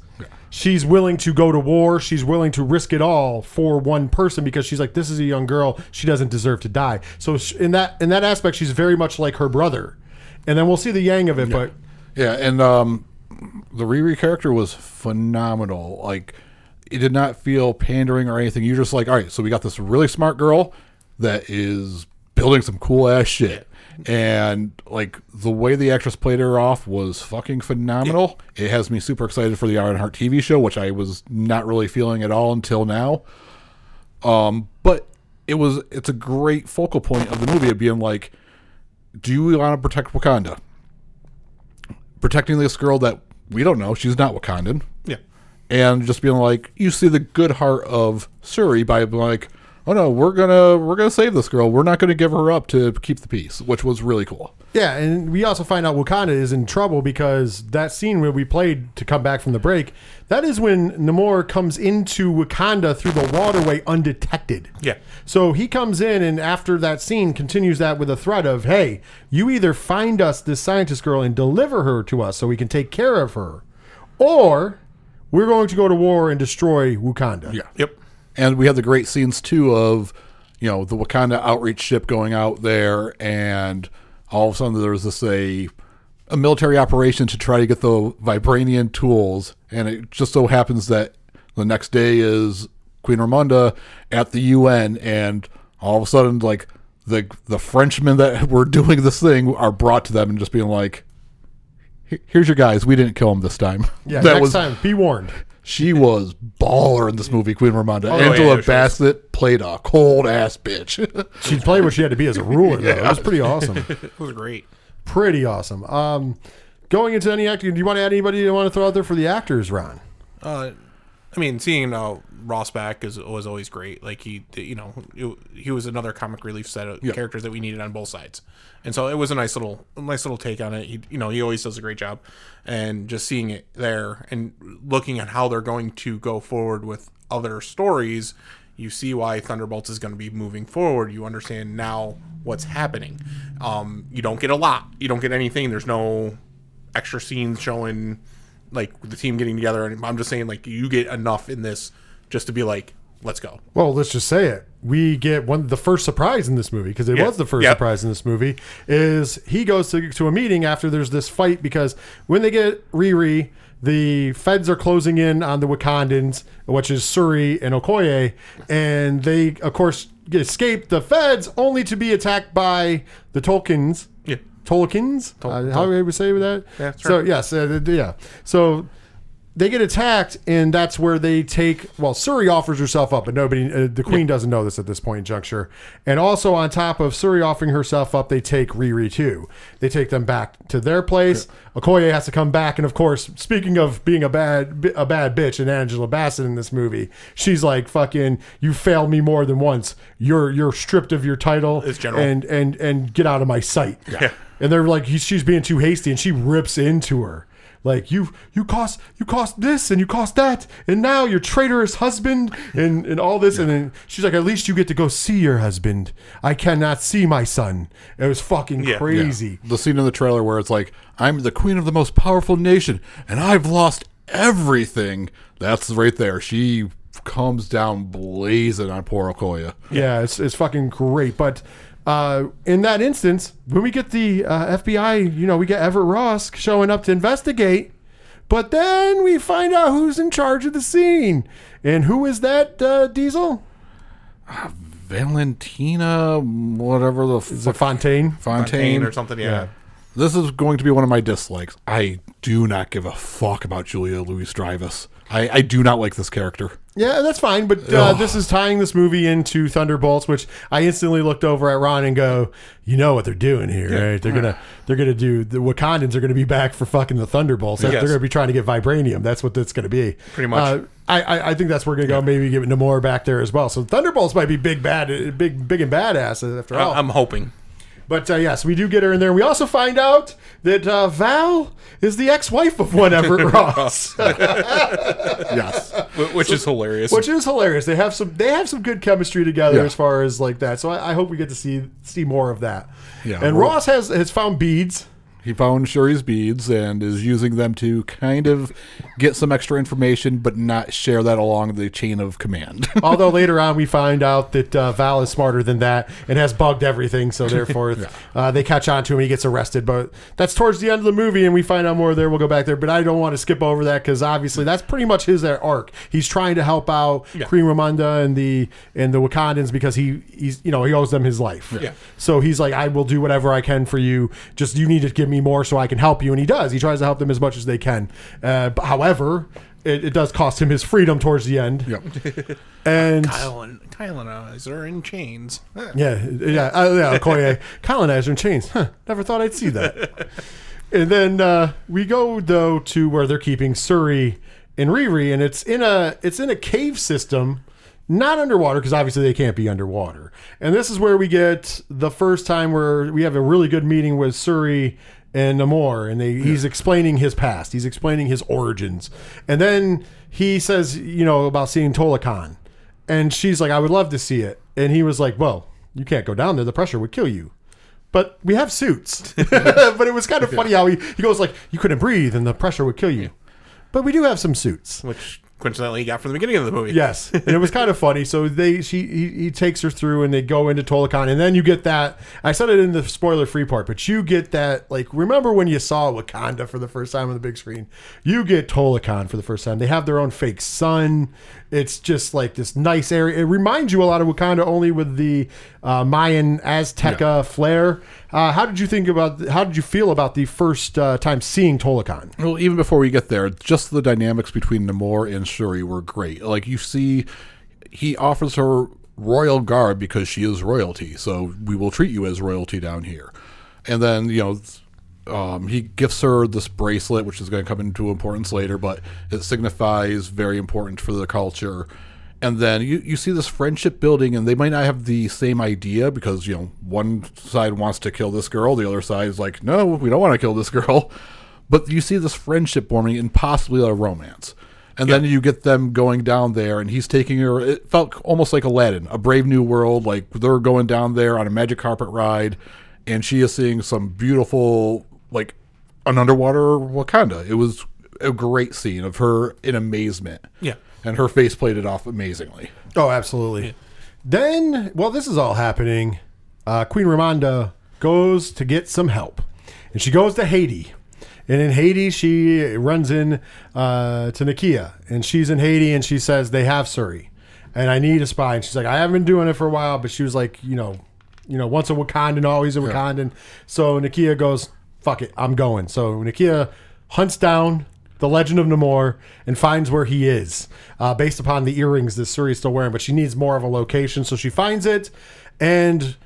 she's willing to go to war. She's willing to risk it all for one person because she's like, this is a young girl. She doesn't deserve to die. So in that in that aspect, she's very much like her brother. And then we'll see the yang of it. But Yeah, and um, the Riri character was phenomenal. Like, it did not feel pandering or anything. You're just like, all right, so we got this really smart girl that is building some cool ass shit. And like the way the actress played her off was fucking phenomenal. It has me super excited for the Ironheart TV show, which I was not really feeling at all until now. Um, but it was it's a great focal point of the movie of being like, do we want to protect Wakanda? protecting this girl that we don't know. She's not Wakandan. Yeah. And just being like, you see the good heart of Suri by being like, oh no, we're gonna we're gonna save this girl. We're not gonna give her up to keep the peace, which was really cool. Yeah, and we also find out Wakanda is in trouble because that scene where we played to come back from the break, that is when Namor comes into Wakanda through the waterway undetected. Yeah. So he comes in and after that scene continues that with a threat of, hey, you either find us this scientist girl and deliver her to us so we can take care of her, or we're going to go to war and destroy Wakanda. Yeah. Yep. And we had the great scenes too of, you know, the Wakanda outreach ship going out there, and all of a sudden there was this a a military operation to try to get the vibranium tools, and it just so happens that the next day is Queen Ramonda at the UN, and all of a sudden like the the Frenchmen that were doing this thing are brought to them and just being like. "Here- Here's your guys. We didn't kill him this time. Yeah, that next was time, be warned. she was baller in this movie, Queen Ramonda. Oh, yeah, Angela yeah, she was. Bassett played a cold ass bitch. She played what she had to be as a ruler, though. It was pretty awesome. It was great. pretty awesome. Um, going into any acting, do you want to add anybody you want to throw out there for the actors, Ron? Uh, I mean, seeing uh, Ross back is was always great. Like he, you know, it, he was another comic relief set of Yeah. characters that we needed on both sides, and so it was a nice little, nice little take on it. He, you know, he always does a great job, and just seeing it there and looking at how they're going to go forward with other stories, you see why Thunderbolts is going to be moving forward. You understand now what's happening. Um, you don't get a lot. You don't get anything. There's no extra scenes showing like the team getting together and I'm just saying like you get enough in this just to be like let's go. Well, let's just say it. We get one the first surprise in this movie because it Yeah. was the first Yep. surprise in this movie. Is he goes to, to a meeting after there's this fight because when they get Riri, the feds are closing in on the Wakandans, which is Suri and Okoye, and they of course escape the feds only to be attacked by the Tolkiens. Yeah. Tolkiens. Tol- uh, how do we say that? Yeah, that's so yes, uh, yeah. So they get attacked, and that's where they take. Well, Suri offers herself up, but nobody, uh, the queen doesn't know this at this point in juncture. And also, on top of Suri offering herself up, they take Riri too. They take them back to their place. Okoye has to come back, and of course, speaking of being a bad, a bad bitch, and Angela Bassett in this movie, she's like, "Fucking, you failed me more than once. You're you're stripped of your title, and and and get out of my sight." Yeah. And they're like, she's being too hasty, and she rips into her. Like you, you cost, you cost this, and you cost that, and now your traitorous husband, and and all this, and then she's like, at least you get to go see your husband. I cannot see my son. It was fucking Yeah. crazy. the scene in the trailer where it's like, I'm the queen of the most powerful nation, and I've lost everything. That's right there. She comes down blazing on poor Okoye. Yeah, it's it's fucking great. But uh, in that instance, when we get the uh, FBI, you know, we get Everett Ross showing up to investigate. But then we find out who's in charge of the scene, and who is that uh, Diesel? Valentina, whatever the Is it Fontaine? Fontaine. Fontaine or something. Yeah. This is going to be one of my dislikes. I do not give a fuck about Julia Louis Dreyfus. I, I do not like this character. Yeah, that's fine. But uh, this is tying this movie into Thunderbolts, which I instantly looked over at Ron and go, "You know what they're doing here, right? They're gonna they're gonna do the Wakandans are gonna be back for fucking the Thunderbolts. They're Yes. gonna be trying to get vibranium. That's what that's gonna be. Pretty much. Uh, I, I I think that's where we're gonna go. Maybe give Namor back there as well. So Thunderbolts might be big bad, big big and badass after all. I- I'm hoping. But uh, yes, we do get her in there. We also find out that uh, Val is the ex-wife of one Everett Ross. Yes. Wh- Which is hilarious. which is hilarious. They have some they have some good chemistry together Yeah. as far as like that. So I, I hope we get to see see more of that. Yeah, and Ross has has found beads. He found Shuri's beads and is using them to kind of get some extra information, but not share that along the chain of command. Although later on we find out that uh, Val is smarter than that and has bugged everything. So therefore uh, they catch on to him and he gets arrested. But that's towards the end of the movie and we find out more there. We'll go back there. But I don't want to skip over that because obviously that's pretty much his uh, arc. He's trying to help out Yeah. Queen Ramonda and the and the Wakandans because he he's you know he owes them his life. Yeah. So he's like, I will do whatever I can for you. Just you need to give me more so I can help you. And he does. He tries to help them as much as they can. Uh, but however, it, it does cost him his freedom towards the end. Yep. And Kyle and Kyle and Eyes are in chains. yeah, yeah, uh, yeah. Okoye, colonizer in chains. Huh, never thought I'd see that. and then uh, we go though to where they're keeping Suri and Riri, and it's in a it's in a cave system. not underwater because obviously they can't be underwater. And this is where we get the first time where we have a really good meeting with Suri and Namor, and they, he's explaining his past. He's explaining his origins, and then he says, you know, about seeing Talokan, and she's like, "I would love to see it," and he was like, "Well, you can't go down there. The pressure would kill you." But we have suits. but it was kind of funny how he, he goes like, "You couldn't breathe, and the pressure would kill you." But we do have some suits. which coincidentally he got from the beginning of the movie. Yes, and it was kind of funny. So they she he, he takes her through, and they go into Talokan, and then you get that. I said it in the spoiler free part, but you get that. Like, remember when you saw Wakanda for the first time on the big screen? You get Talokan for the first time. They have their own fake sun. It's just like this nice area. It reminds you a lot of Wakanda, only with the uh, Mayan Azteca flair. Uh, how did you think about? How did you feel about the first uh, time seeing Talokan? Well, even before we get there, just the dynamics between Namor and Shuri were great. Like you see, he offers her royal garb because she is royalty, so we will treat you as royalty down here. And then you know, um, he gifts her this bracelet, which is going to come into importance later, but it signifies very important for the culture. And then you, you see this friendship building, and they might not have the same idea because, you know, one side wants to kill this girl, the other side is like, no, we don't want to kill this girl. But you see this friendship forming and possibly a romance. And then you get them going down there, and he's taking her. It felt almost like Aladdin, a brave new world. Like they're going down there on a magic carpet ride, and she is seeing some beautiful, like an underwater Wakanda. It was a great scene of her in amazement. Yeah. And her face played it off amazingly. Oh, absolutely. Then, while this is all happening, uh, Queen Ramonda goes to get some help, and she goes to Haiti. And in Haiti, she runs in uh, to Nakia, and she's in Haiti, and she says they have Suri, and I need a spy. And she's like, I haven't been doing it for a while, but she was like, you know, you know, once a Wakandan, always a Wakandan. So Nakia goes, fuck it, I'm going. So Nakia hunts down the Legend of Namor and finds where he is, uh, based upon the earrings that Suri is still wearing. But she needs more of a location, so she finds it. And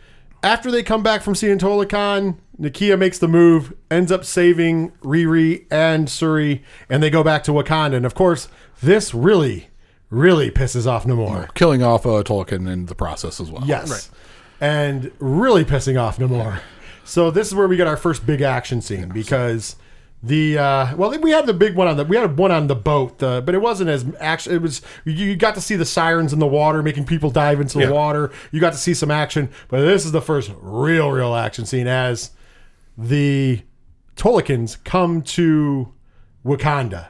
after they come back from seeing Talokan, Nakia makes the move, ends up saving Riri and Suri, and they go back to Wakanda. And of course, this really, really pisses off Namor. Killing off uh, Tolkien in the process as well. Yes. And really pissing off Namor. So this is where we get our first big action scene because the uh, well we had the big one on the we had one on the boat uh, but it wasn't as action it was you, you got to see the sirens in the water making people dive into the Yeah. water you got to see some action but this is the first real real action scene as the Tolkiens come to Wakanda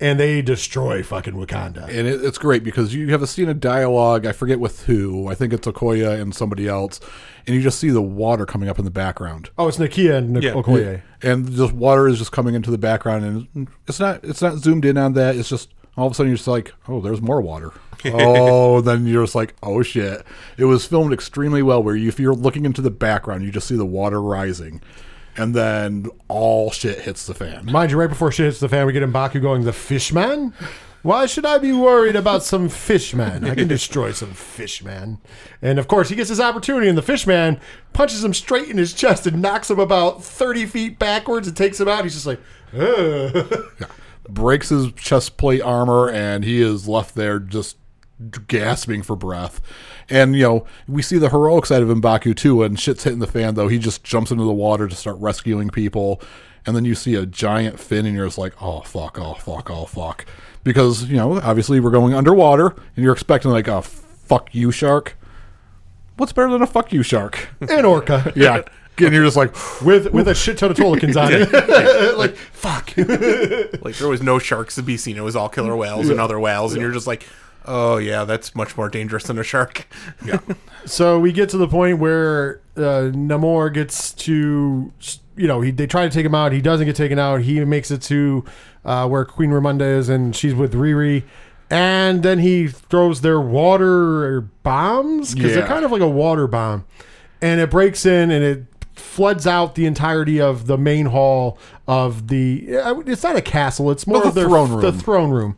and they destroy fucking Wakanda And it, it's great because you have a scene of dialogue. I forget with who. I think it's Okoye and somebody else, and you just see the water coming up in the background. oh it's Nakia and Yeah. Okoye and just water is just coming into the background, and it's not it's not zoomed in on that. It's just all of a sudden you're just like, oh, there's more water. oh, then you're just like, oh shit. It was filmed extremely well. Where you, if you're looking into the background, you just see the water rising, and then all shit hits the fan. Mind you, right before shit hits the fan, we get Mbaku going, the fishman? Why should I be worried about some fishman? I can destroy some fishman. And of course, he gets his opportunity, and the fishman punches him straight in his chest and knocks him about 30 feet backwards and takes him out. He's just like, Ugh. breaks his chest plate armor and he is left there just gasping for breath. And you know, we see the heroic side of Mbaku too. And shit's hitting the fan though. He just jumps into the water to start rescuing people. And then you see a giant fin, and you're just like, "Oh fuck! Oh fuck! Oh fuck!" Because you know, obviously, we're going underwater, and you're expecting like a "fuck you" shark. What's better than a "fuck you" shark? an orca. yeah, and you're just like, With, with a shit ton of Tolkien's on it. like, fuck. Like there was no sharks to be seen. It was all killer whales and other whales, and you're just like, oh yeah, that's much more dangerous than a shark. Yeah. So we get to the point where uh, Namor gets to, you know, he, they try to take him out. He doesn't get taken out. He makes it to uh, where Queen Ramonda is, and she's with Riri. And then he throws their water bombs because they're kind of like a water bomb, and it breaks in and it floods out the entirety of the main hall of the. uh, It's not a castle. It's more the of their throne room. The throne room,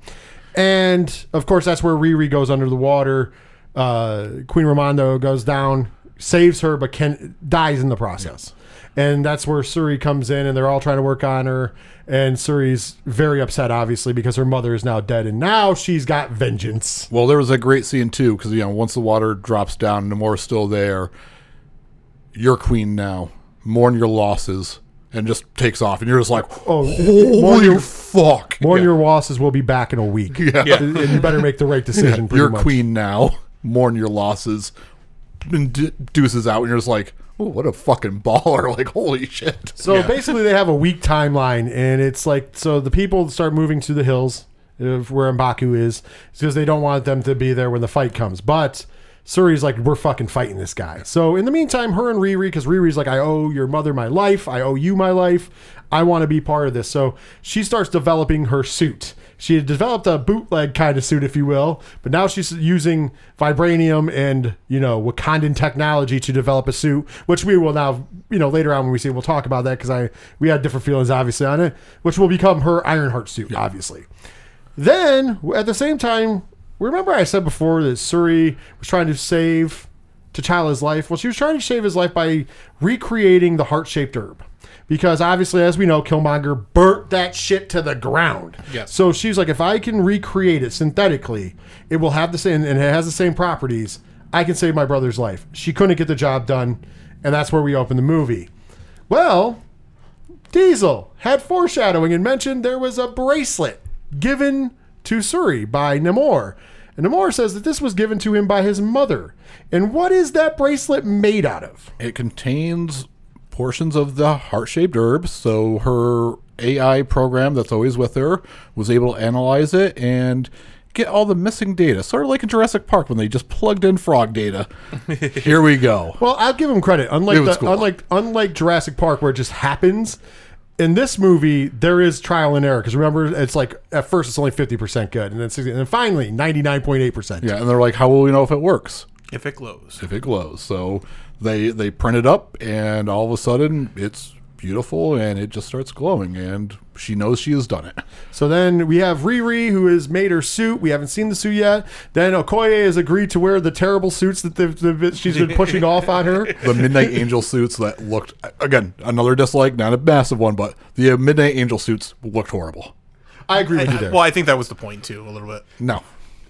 and of course that's where Riri goes under the water. Uh, Queen Ramonda goes down, saves her, but can dies in the process. and that's where Suri comes in, and they're all trying to work on her. And Suri's very upset, obviously, because her mother is now dead, and now she's got vengeance. Well, there was a great scene too because you know once the water drops down, Nemora's still there. You're queen now. Mourn your losses, and just takes off, and you're just like, Oh, holy your- fuck! Mourn your losses will be back in a week. Yeah. And you better make the right decision. pretty You're much. queen now. Mourn your losses. And d- deuces out, and you're just like, oh, what a fucking baller! Like, holy shit! So basically, they have a week timeline, and it's like so the people start moving to the hills of where Mbaku is because they don't want them to be there when the fight comes. But Suri's like, we're fucking fighting this guy. So in the meantime, her and Riri, because Riri's like, I owe your mother my life, I owe you my life, I want to be part of this. So she starts developing her suit. She had developed a bootleg kind of suit, if you will, but now she's using vibranium and you know Wakandan technology to develop a suit, which we will now, you know, later on when we see, we'll talk about that because I we had different feelings obviously on it, which will become her Ironheart suit, obviously. Then at the same time, remember I said before that Suri was trying to save T'Challa's life. Well, she was trying to save his life by recreating the heart-shaped herb. Because obviously, as we know, Killmonger burnt that shit to the ground. Yes. So she's like, if I can recreate it synthetically, it will have the same, and it has the same properties. I can save my brother's life. She couldn't get the job done, and that's where we open the movie. Well, Diesel had foreshadowing and mentioned there was a bracelet given to Suri by Namor. And Namor says that this was given to him by his mother. And what is that bracelet made out of? It contains portions of the heart-shaped herb, so her AI program that's always with her was able to analyze it and get all the missing data. Sort of like in Jurassic Park when they just plugged in frog data. Here we go. Well, I'll give him credit. Unlike the, cool. unlike unlike Jurassic Park where it just happens, in this movie there is trial and error because remember it's like at first it's only 50% good and then 60, and then finally 99.8%. Yeah, and they're like, how will we know if it works? If it glows. If it glows. So they they print it up and all of a sudden it's beautiful and it just starts glowing and she knows she has done it. So then we have Riri, who has made her suit. We haven't seen the suit yet. Then Okoye has agreed to wear the terrible suits that they've, they've- she's been pushing off on her. The Midnight Angel suits that looked again another dislike, not a massive one, but the uh, Midnight Angel suits looked horrible. I agree with you there. Well, I think that was the point too, a little bit. No,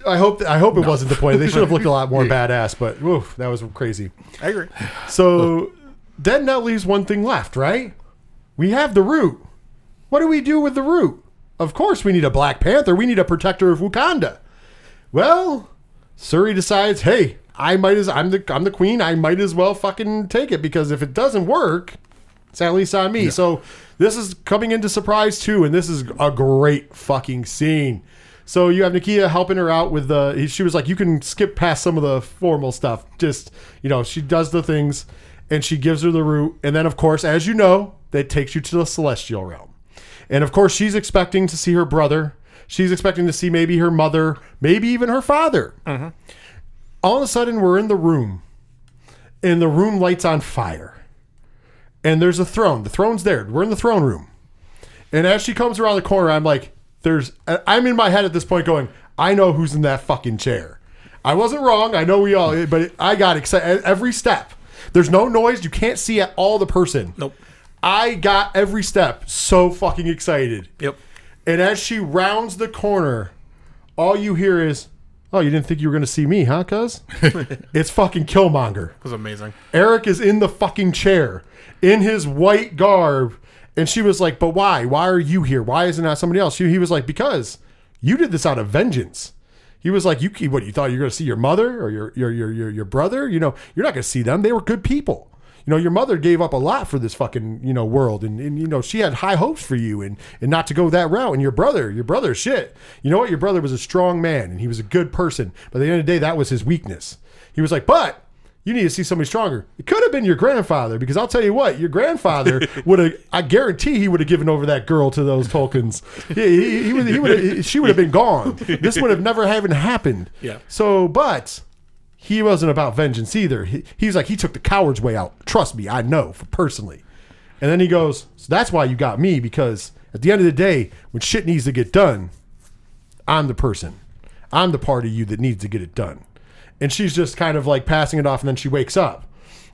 I hope I hope it wasn't the point. They should have looked a lot more badass, but woof, that was crazy. I agree. So then that leaves one thing left, right? We have the root. What do we do with the root? Of course, we need a Black Panther. We need a protector of Wakanda. Well, Suri decides, hey, I might as I'm the I'm the queen. I might as well fucking take it because if it doesn't work, it's at least on me. So this is coming into surprise too, and this is a great fucking scene. So you have Nakia helping her out with the. She was like, you can skip past some of the formal stuff. Just you know, she does the things, and she gives her the root, and then of course, as you know, that takes you to the celestial realm. And of course, she's expecting to see her brother. She's expecting to see maybe her mother, maybe even her father. Mm-hmm. All of a sudden, we're in the room, and the room lights on fire. And there's a throne. The throne's there. We're in the throne room. And as she comes around the corner, I'm like, there's, I'm in my head at this point going, I know who's in that fucking chair. I wasn't wrong. I know we all, but I got excited every step. There's no noise. You can't see at all the person. Nope. I got every step so fucking excited. Yep. And as she rounds the corner, all you hear is, "Oh, you didn't think you were going to see me, huh, cuz?" it's fucking Killmonger. It was amazing. Eric is in the fucking chair in his white garb, and she was like, "But why? Why are you here? Why isn't that somebody else?" He was like, "Because you did this out of vengeance." He was like, "You keep what? You thought you were going to see your mother or your your your your, your brother? You know, you're not going to see them. They were good people." You know, your mother gave up a lot for this fucking, you know, world. And, and you know, she had high hopes for you and, and not to go that route. And your brother, your brother, shit. You know what? Your brother was a strong man and he was a good person. But at the end of the day, that was his weakness. He was like, but you need to see somebody stronger. It could have been your grandfather because I'll tell you what, your grandfather would have. I guarantee he would have given over that girl to those Tolkien's. He, he, he would. He would. Have, she would have been gone. This would have never even happened. Yeah. So, but he wasn't about vengeance either. He, he was like he took the coward's way out. Trust me, I know for personally. And then he goes, so that's why you got me because at the end of the day, when shit needs to get done, I'm the person. I'm the part of you that needs to get it done. And she's just kind of like passing it off, and then she wakes up.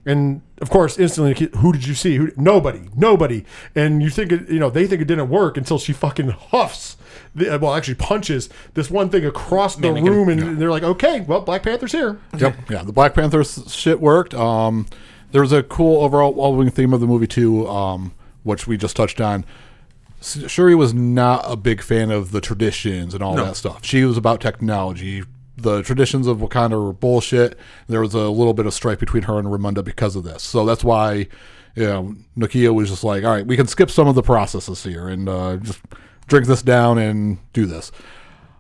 And of course, instantly, who did you see? Who? Nobody, nobody. And you think it, you know they think it didn't work until she fucking huffs. The, well, actually punches this one thing across the Mannequin. room, and they're like, "Okay, well, Black Panther's here." Yep. Yeah, the Black Panther shit worked. Um, there was a cool overall theme of the movie too, um, which we just touched on. Shuri was not a big fan of the traditions and all that stuff. She was about technology. The traditions of Wakanda were bullshit. There was a little bit of strife between her and Ramonda because of this. So that's why, you know, Nakia was just like, all right, we can skip some of the processes here and uh, just drink this down and do this.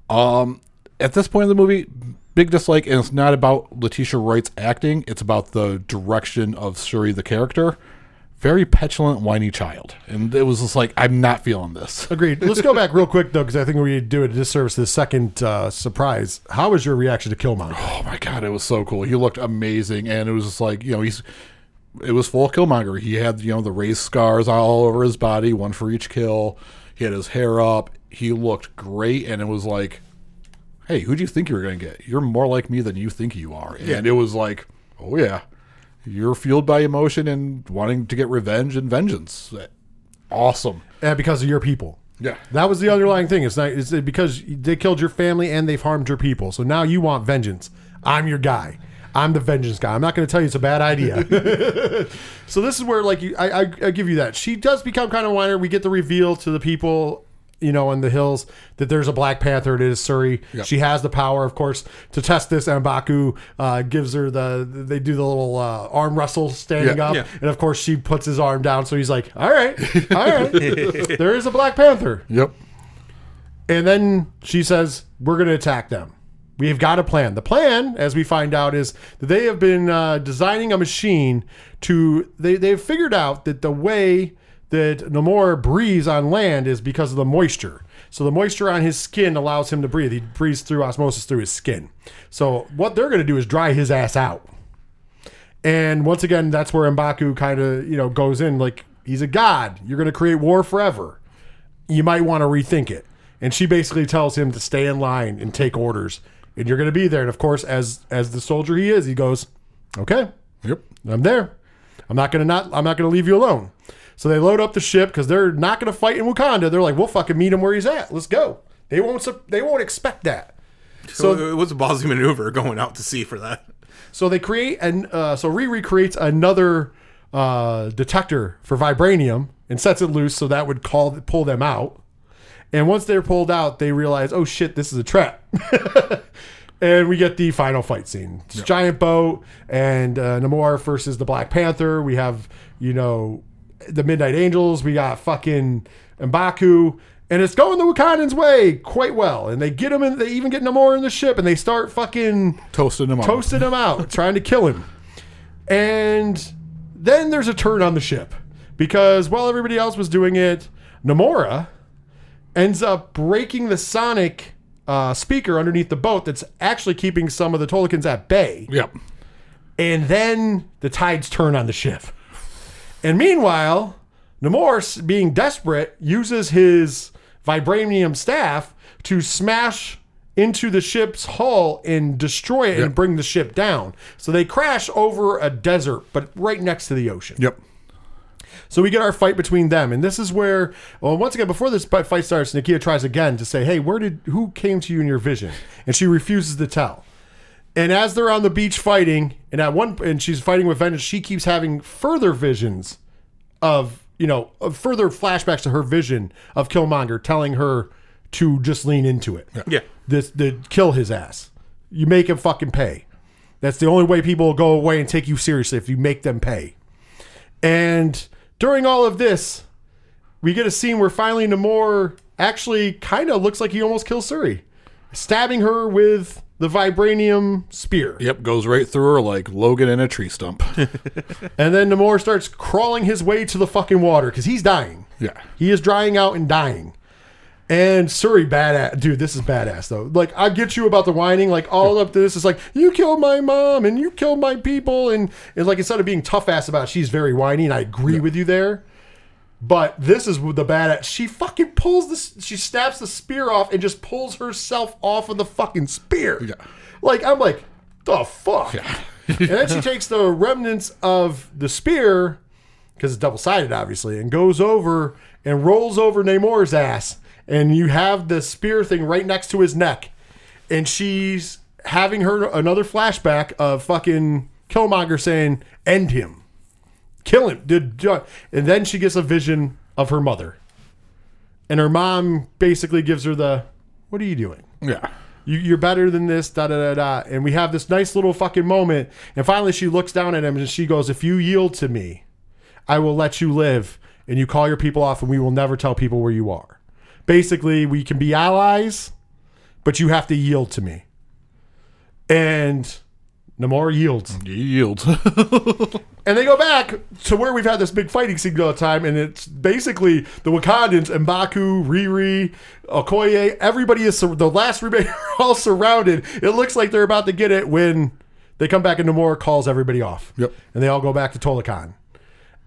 Um, at this point in the movie, big dislike, and it's not about Letitia Wright's acting; it's about the direction of Shuri, the character. Very petulant, whiny child, and it was just like, I'm not feeling this. Agreed. Let's go back real quick though, because I think we do a disservice to the second uh, surprise. How was your reaction to Killmonger? Oh my god, it was so cool. He looked amazing, and it was just like, you know, he's. It was full Killmonger. He had, you know, the raised scars all over his body, one for each kill. He had his hair up. He looked great, and it was like, hey, who do you think you're going to get? You're more like me than you think you are. And it was like, oh, yeah. You're fueled by emotion and wanting to get revenge and vengeance. Awesome. And because of your people. Yeah. That was the underlying thing. It's not it's because they killed your family and they've harmed your people. So now you want vengeance. I'm your guy. I'm the vengeance guy. I'm not going to tell you it's a bad idea. so this is where, like, you, I, I, I give you that. She does become kind of whiner. We get the reveal to the people, you know, in the hills that there's a Black Panther. It is Suri. She has the power, of course, to test this. Mbaku uh, gives her the. They do the little uh, arm wrestle standing Yeah. up, Yeah. and of course she puts his arm down. So he's like, "All right, all right, there is a Black Panther." Yep. And then she says, We're going to attack them. We've got a plan. The plan, as we find out, is that they have been uh, designing a machine to. They, they've figured out that the way that Namor breathes on land is because of the moisture. So the moisture on his skin allows him to breathe. He breathes through osmosis through his skin. So what they're going to do is dry his ass out. And once again, that's where Mbaku kind of, you know, goes in like he's a god. You're going to create war forever. You might want to rethink it. And she basically tells him to stay in line and take orders. And you're going to be there. And of course, as as the soldier he is, he goes, "Okay, Yep. I'm there. I'm not going to not I'm not going to leave you alone." So they load up the ship because they're not going to fight in Wakanda. They're like, "We'll fucking meet him where he's at. Let's go." They won't they won't expect that. So it was a ballsy maneuver going out to sea for that. So they create and uh, so Riri creates another uh, detector for vibranium and sets it loose so that would call pull them out. And once they're pulled out, they realize, oh shit, this is a trap. and we get the final fight scene. It's a giant boat and uh, Namor versus the Black Panther. We have you know the Midnight Angels. We got fucking Mbaku. And it's going the Wakandans' way quite well. And they get him in, they even get Namor in the ship and they start fucking Toasted him toasting him out, trying to kill him. And then there's a turn on the ship because while everybody else was doing it, Namora ends up breaking the sonic uh, speaker underneath the boat that's actually keeping some of the Tolkiens at bay. Yep. And then the tides turn on the ship. And meanwhile, Namor, being desperate, uses his vibranium staff to smash into the ship's hull and destroy it and bring the ship down. So they crash over a desert, but right next to the ocean. Yep. So we get our fight between them, and this is where, well, once again, before this fight starts, Nakia tries again to say, "Hey, where did who came to you in your vision?" And she refuses to tell. And as they're on the beach fighting, and at one, and she's fighting with vengeance, she keeps having further visions of, you know, of further flashbacks to her vision of Killmonger telling her to just lean into it. Yeah. This, the kill his ass. You make him fucking pay. That's the only way people will go away and take you seriously if you make them pay. And during all of this, we get a scene where finally Namor actually kind of looks like he almost kills Suri, stabbing her with the vibranium spear. Yep. Goes right through her like Logan in a tree stump. And then Namor starts crawling his way to the fucking water because he's dying. Yeah. He is drying out and dying. And Suri, badass. Dude, this is badass, though. Like, I get you about the whining. Like, all up to this is like, you killed my mom and you killed my people. And, and like, instead of being tough ass about it, she's very whiny. And I agree with you there. But this is the badass. She fucking pulls this. She snaps the spear off and just pulls herself off of the fucking spear. Yeah. Like, I'm like, the fuck? Yeah. and then she takes the remnants of the spear, because it's double sided, obviously, and goes over and rolls over Namor's ass. And you have the spear thing right next to his neck. And she's having her another flashback of fucking Killmonger saying, End him. Kill him. Did uh, And then she gets a vision of her mother. And her mom basically gives her the, What are you doing? Yeah. You, you're better than this, da da da da. And we have this nice little fucking moment. And finally, she looks down at him and she goes, If you yield to me, I will let you live. And you call your people off, and we will never tell people where you are. Basically, we can be allies, but you have to yield to me. And Namor yields. He yields. And they go back to where we've had this big fighting scene all the time, and it's basically the Wakandans, Mbaku, Riri, Okoye, everybody is sur- the last remainder are all surrounded. It looks like they're about to get it when they come back and Namor calls everybody off. Yep. And they all go back to Talokan.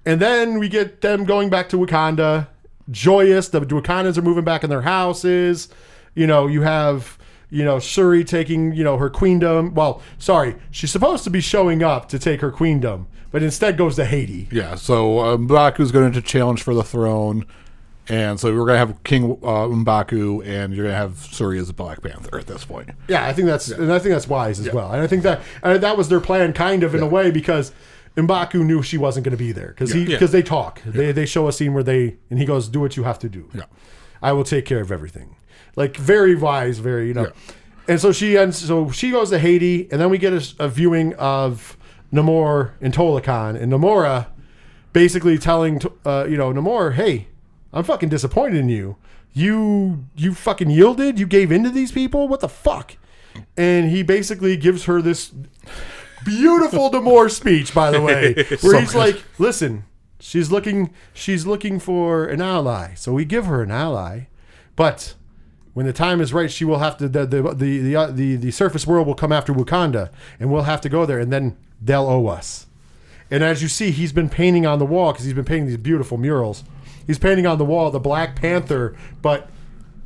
And then we get them going back to Wakanda, joyous. The Wakandans are moving back in their houses. You know, you have, you know, Shuri taking, you know, her queendom. Well, sorry, she's supposed to be showing up to take her queendom, but instead goes to Haiti. yeah, so uh, Mbaku's going to challenge for the throne. And so we're going to have King uh, Mbaku, and you're going to have Shuri as a Black Panther at this point. Yeah, I think that's and I think that's wise as well. And I think that and that was their plan, kind of in a way, because Mbaku knew she wasn't going to be there because he because they talk. They they show a scene where they and he goes, "Do what you have to do. Yeah. I will take care of everything." Like very wise, very you know. And so she ends. So she goes to Haiti, and then we get a, a viewing of Namor and Talokan, and Namora basically telling uh, you know Namor, "Hey, I'm fucking disappointed in you. You you fucking yielded. You gave in to these people. What the fuck?" And he basically gives her this beautiful Namor speech, by the way, where he's like, "Listen, she's looking she's looking for an ally, so we give her an ally, but." When the time is right, she will have to the the the the, uh, the, the surface world will come after Wakanda, and we'll have to go there, and then they'll owe us. And as you see, he's been painting on the wall because he's been painting these beautiful murals. He's painting on the wall the Black Panther, but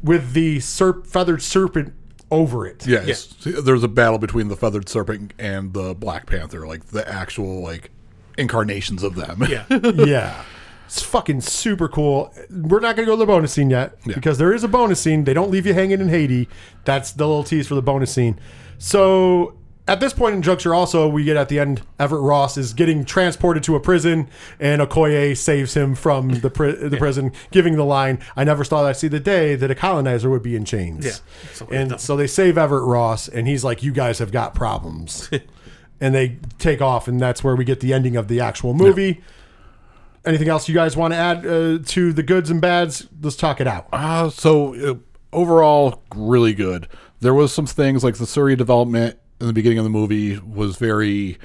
with the serp- feathered serpent over it. Yes. There's a battle between the Feathered Serpent and the Black Panther, like the actual like incarnations of them. Yeah. yeah. It's fucking super cool. We're not going to go to the bonus scene yet because there is a bonus scene. They don't leave you hanging in Haiti. That's the little tease for the bonus scene. So at this point in juncture, also, we get at the end, Everett Ross is getting transported to a prison, and Okoye saves him from the, pri- the prison, giving the line, I never thought I'd see the day that a colonizer would be in chains. Yeah. So and so they save Everett Ross, and he's like, You guys have got problems. and they take off, and that's where we get the ending of the actual movie. Anything else you guys want to add uh, to the goods and bads? Let's talk it out. Uh, so uh, overall, really good. There was some things like the Shuri development in the beginning of the movie was very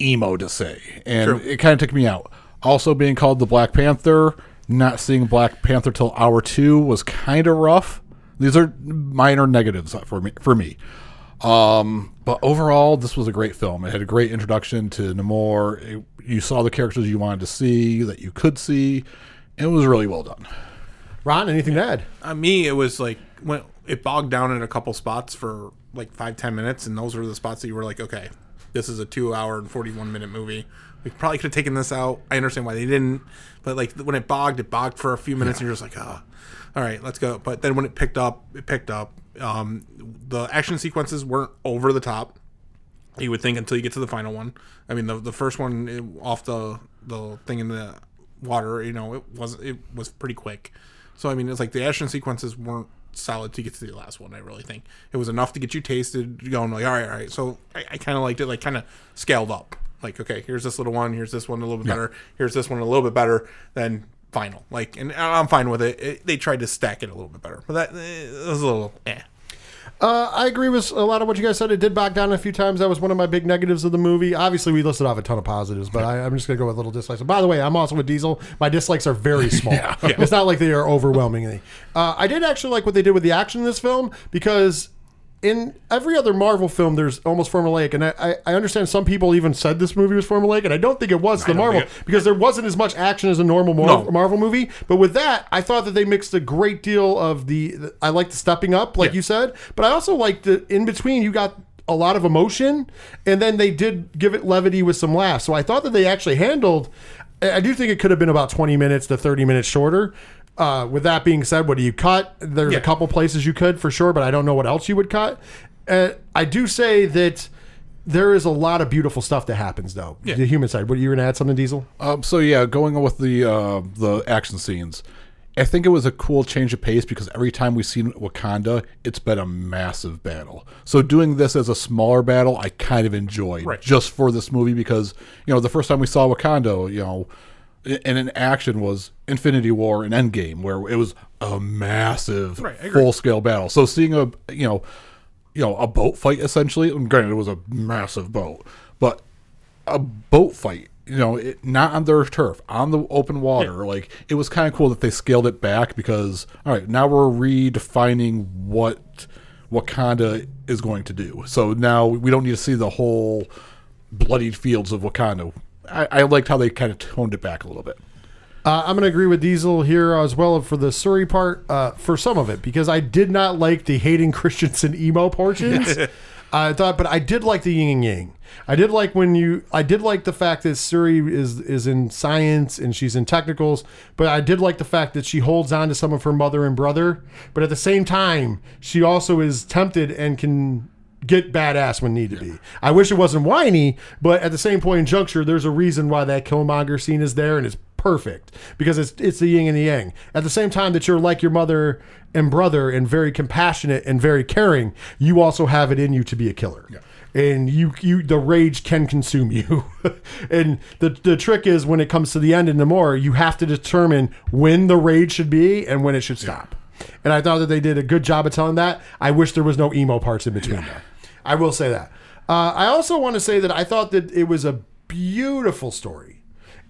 emo to say, and True. it kind of took me out. Also, being called the Black Panther, not seeing Black Panther till hour two was kind of rough. These are minor negatives for me. For me. Um, but overall, this was a great film. It had a great introduction to Namor. It- you saw the characters you wanted to see that you could see. It was really well done. Ron, anything to add? On me, it was like when it bogged down in a couple spots for like five ten minutes, and those were the spots that you were like, okay, this is a two hour and forty one minute movie. We probably could have taken this out. I understand why they didn't, but like when it bogged, it bogged for a few minutes, and you're just like, ah, all right, let's go. But then when it picked up, it picked up. Um, the action sequences weren't over the top. You would think until you get to the final one. I mean, the the first one it, off the the thing in the water, you know, it was it was pretty quick. So I mean, it's like the action sequences weren't solid to get to the last one. I really think it was enough to get you tasted, going like, all right, all right. So I, I kind of liked it, like kind of scaled up. Like, okay, here's this little one, here's this one a little bit better, here's this one a little bit better than final. Like, and I'm fine with it. it they tried to stack it a little bit better, but that eh, it was a little eh. Uh, I agree with a lot of what you guys said. It did back down a few times. That was one of my big negatives of the movie. Obviously, we listed off a ton of positives, but I, I'm just going to go with little dislikes. And by the way, I'm also with Diesel. My dislikes are very small. It's not like they are overwhelmingly. Uh, I did actually like what they did with the action in this film because in every other Marvel film, there's almost formulaic, and I, I, I understand some people even said this movie was formulaic, and I don't think it was the Marvel it- because there wasn't as much action as a normal Mar- No. Marvel movie. But with that, I thought that they mixed a great deal of the. I like the stepping up, like Yeah. you said, but I also like the in between. You got a lot of emotion, and then they did give it levity with some laughs. So I thought that they actually handled. I I do think it could have been about twenty minutes to thirty minutes shorter. Uh, with that being said, what do you cut? There's Yeah. a couple places you could for sure, but I don't know what else you would cut. Uh, I do say that there is a lot of beautiful stuff that happens though. The human side. What you were gonna add something, Diesel? Um, so yeah, going on with the uh, the action scenes, I think it was a cool change of pace because every time we've seen Wakanda, it's been a massive battle. So doing this as a smaller battle, I kind of enjoyed Right. just for this movie because you know the first time we saw Wakanda, you know, i- and in action was Infinity War and Endgame, where it was a massive Right, full scale battle. So seeing a you know you know a boat fight essentially, and granted it was a massive boat, but a boat fight you know it, not on their turf on the open water like it was kind of cool that they scaled it back because all right now we're redefining what wakanda is going to do. So now we don't need to see the whole bloodied fields of wakanda i, I liked how they kind of toned it back a little bit Uh, I'm going to agree with Diesel here as well for the Shuri part uh, for some of it because I did not like the Hayden Christensen emo portions. I thought, but I did like the yin and yang. I did like when you. I did like the fact that Shuri is is in science and she's in technicals, but I did like the fact that she holds on to some of her mother and brother. But at the same time, she also is tempted and can get badass when need to be. I wish it wasn't whiny, but at the same point in juncture, there's a reason why that Killmonger scene is there and it's perfect because it's it's the yin and the yang. At the same time that you're like your mother and brother and very compassionate and very caring, you also have it in you to be a killer. And you, you, the rage can consume you. and the the trick is when it comes to the end and the more, you have to determine when the rage should be and when it should stop. And I thought that they did a good job of telling that. I wish there was no emo parts in between there. I will say that. Uh, I also want to say that I thought that it was a beautiful story.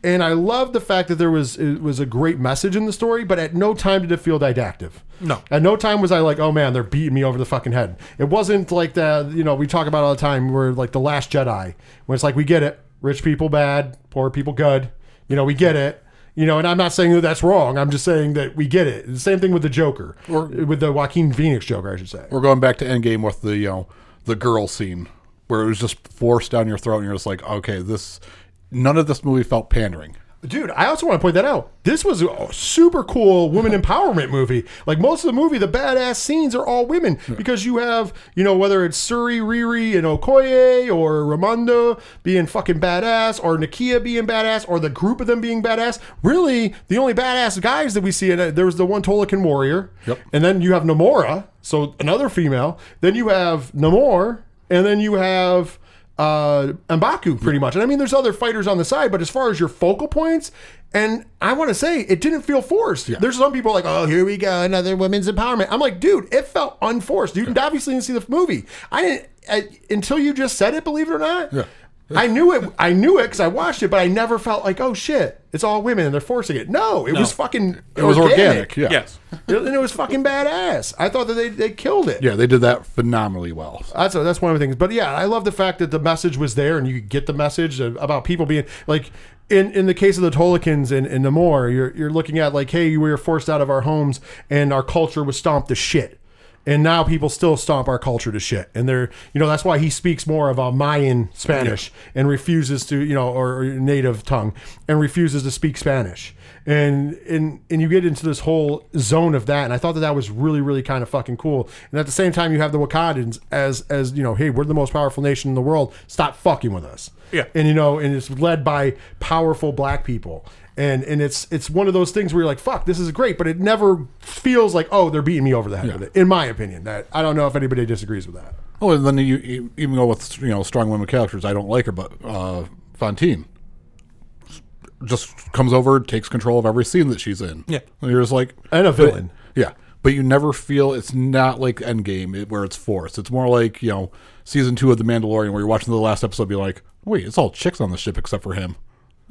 And I love the fact that there was it was a great message in the story, but at no time did it feel didactic. No. At no time was I like, oh man, they're beating me over the fucking head. It wasn't like the you know we talk about all the time where like the Last Jedi, when it's like we get it, rich people bad, poor people good. You know we get it. You know, and I'm not saying that that's wrong. I'm just saying that we get it. The same thing with the Joker, or with the Joaquin Phoenix Joker, I should say. we're going back to endgame with the you know the girl scene where it was just forced down your throat and you're just like okay this none of this movie felt pandering Dude, I also want to point that out. This was a super cool woman empowerment movie. Like most of the movie, the badass scenes are all women because you have, you know, whether it's Shuri, Riri, and Okoye, or Ramonda being fucking badass, or Nakia being badass, or the group of them being badass. Really, the only badass guys that we see in it, uh, there was the one Talokan warrior, Yep. and then you have Namora, so another female. Then you have Namor, and then you have uh Mbaku pretty much. And I mean there's other fighters on the side, but as far as your focal points, and I want to say it didn't feel forced. There's some people like, oh, here we go, another women's empowerment. I'm like, dude, it felt unforced. You obviously didn't see the movie. I didn't I, until you just said it. Believe it or not, Yeah. I knew it. I knew it because I watched it, but I never felt like, oh shit, it's all women and they're forcing it. No, it was fucking. it was organic, yeah Yes. and it was fucking badass. I thought that they, they killed it. yeah they did that phenomenally well That's that's one of the things. But yeah, I love the fact that the message was there and you could get the message about people being like in in the case of the Talokans and, and Namor, you're you're looking at like, hey, we were forced out of our homes and our culture was stomped to shit. And now people still stomp our culture to shit. And they're, you know, that's why he speaks more of a Mayan Spanish and refuses to, you know, or, or native tongue and refuses to speak Spanish. And, and and you get into this whole zone of that, and I thought that that was really, really kind of fucking cool. And at the same time, you have the Wakandans as as you know, hey, we're the most powerful nation in the world. Stop fucking with us. Yeah. And you know, and it's led by powerful black people. And and it's it's one of those things where you're like, fuck, this is great, but it never feels like, oh, they're beating me over the head with it. In my opinion, that I don't know if anybody disagrees with that. oh and then you, you even go with you know strong women characters i don't like her but uh fontaine just comes over takes control of every scene that she's in Yeah. and you're just like And a but- villain. yeah but you never feel it's not like Endgame where it's forced. It's more like you know season two of The Mandalorian where you're watching the last episode, be like, wait, it's all chicks on the ship except for him.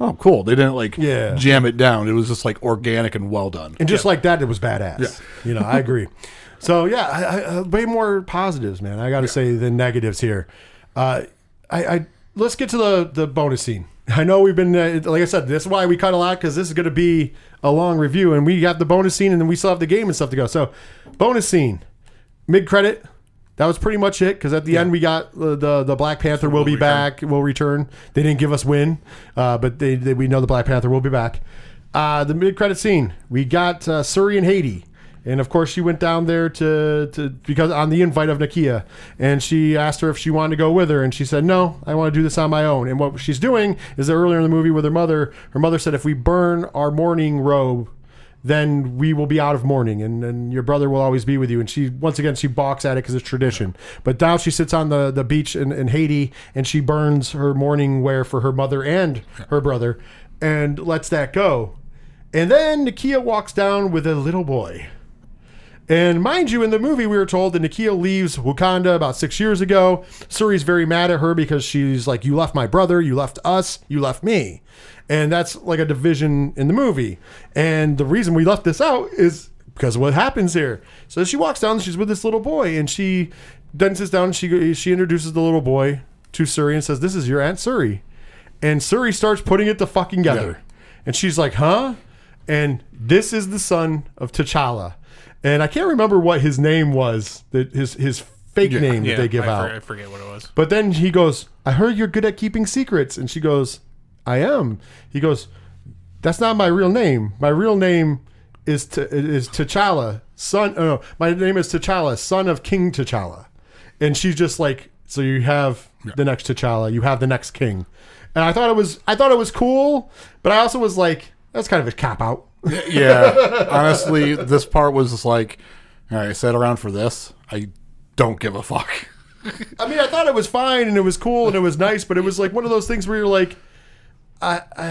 Oh, cool. They didn't like Yeah. jam it down. It was just like organic and well done. And just like that, it was badass. You know, I agree. So yeah, I, I, uh, way more positives, man. I got to say than negatives here. Uh, I, I let's get to the the bonus scene. I know we've been uh, like I said, this is why we cut a lot because this is going to be a long review, and we got the bonus scene, and then we still have the game and stuff to go. So, bonus scene, mid credit. That was pretty much it. Because at the end, we got uh, the the Black Panther will be return. back, will return. They didn't give us win, uh, but they, they we know the Black Panther will be back. Uh, the mid credit scene, we got uh, Shuri and Haiti. And of course, she went down there to, to because on the invite of Nakia, and she asked her if she wanted to go with her, and she said no, I want to do this on my own. And what she's doing is that earlier in the movie with her mother, her mother said if we burn our mourning robe, then we will be out of mourning, and, and your brother will always be with you. And she once again she balks at it because it's tradition. But now she sits on the the beach in, in Haiti, and she burns her mourning wear for her mother and her brother, and lets that go. And then Nakia walks down with a little boy. And mind you, in the movie, we were told that Nakia leaves Wakanda about six years ago. Shuri's very mad at her because she's like, You left my brother, you left us, you left me. And that's like a division in the movie. And the reason we left this out is because of what happens here. So she walks down, she's with this little boy, and she then sits down and she, she introduces the little boy to Shuri and says, This is your Aunt Shuri. And Suri starts putting it the fucking together. And she's like, Huh? And this is the son of T'Challa. And I can't remember what his name was, that his his fake name Yeah, that they give I, out. for- I forget what it was. But then he goes, I heard you're good at keeping secrets. And she goes, I am. He goes, That's not my real name. My real name is T- is T'Challa, son. Oh, no, my name is T'Challa, son of King T'Challa. And she's just like, So you have the next T'Challa, you have the next king. And I thought it was I thought it was cool, but I also was like, that's kind of a cop out. Yeah, honestly, this part was just like, all right, I sat around for this. I don't give a fuck. I mean, I thought it was fine and it was cool and it was nice, but it was like one of those things where you're like, I, I,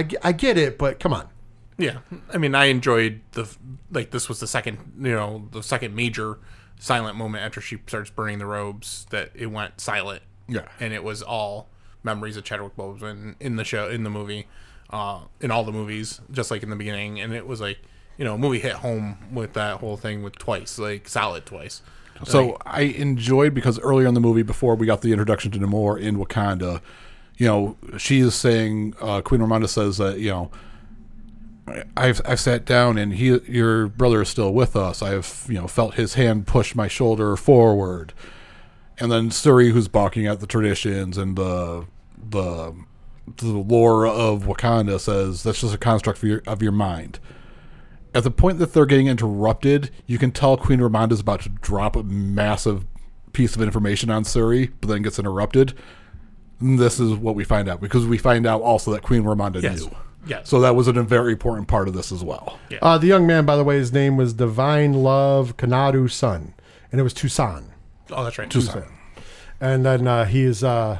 I, I get it, but come on. Yeah, I mean, I enjoyed the like. This was the second, you know, the second major silent moment after she starts burning the robes. That it went silent. Yeah. and it was all memories of Chadwick Boseman in the show, in the movie, uh, in all the movies, just like in the beginning. And it was like, you know, movie hit home with that whole thing with twice, like solid twice. So I enjoyed because earlier in the movie, before we got the introduction to Namor in Wakanda, you know, she is saying uh, Queen Ramonda says that you know, I've I've sat down and he your brother is still with us. I've you know felt his hand push my shoulder forward, and then Shuri, who's balking at the traditions and the the the lore of Wakanda, says that's just a construct of your of your mind at the point that they're getting interrupted, you can tell Queen Ramonda's about to drop a massive piece of information on Shuri, but then gets interrupted. And this is what we find out because we find out also that Queen Ramonda Yes. knew. Yes. So that was a very important part of this as well. Uh, the young man, by the way, his name was Divine Love Konadu-Sun, and it was Toussaint. Oh, that's right. Toussaint. And then uh, he is, uh,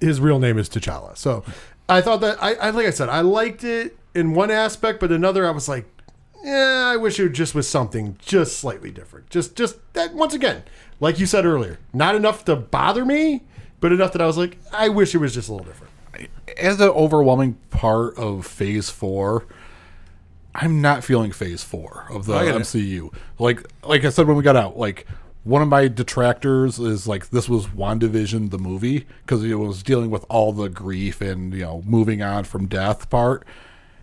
his real name is T'Challa. So I thought that, I, I like I said, I liked it in one aspect, but another, I was like, yeah, I wish it just was something just slightly different. Just, just that once again, like you said earlier, not enough to bother me, but enough that I was like, I wish it was just a little different. As an overwhelming part of Phase Four, I'm not feeling Phase Four of the I get it. MCU. Like, like I said when we got out, like one of my detractors is like this was WandaVision the movie because it was dealing with all the grief and you know moving on from death part.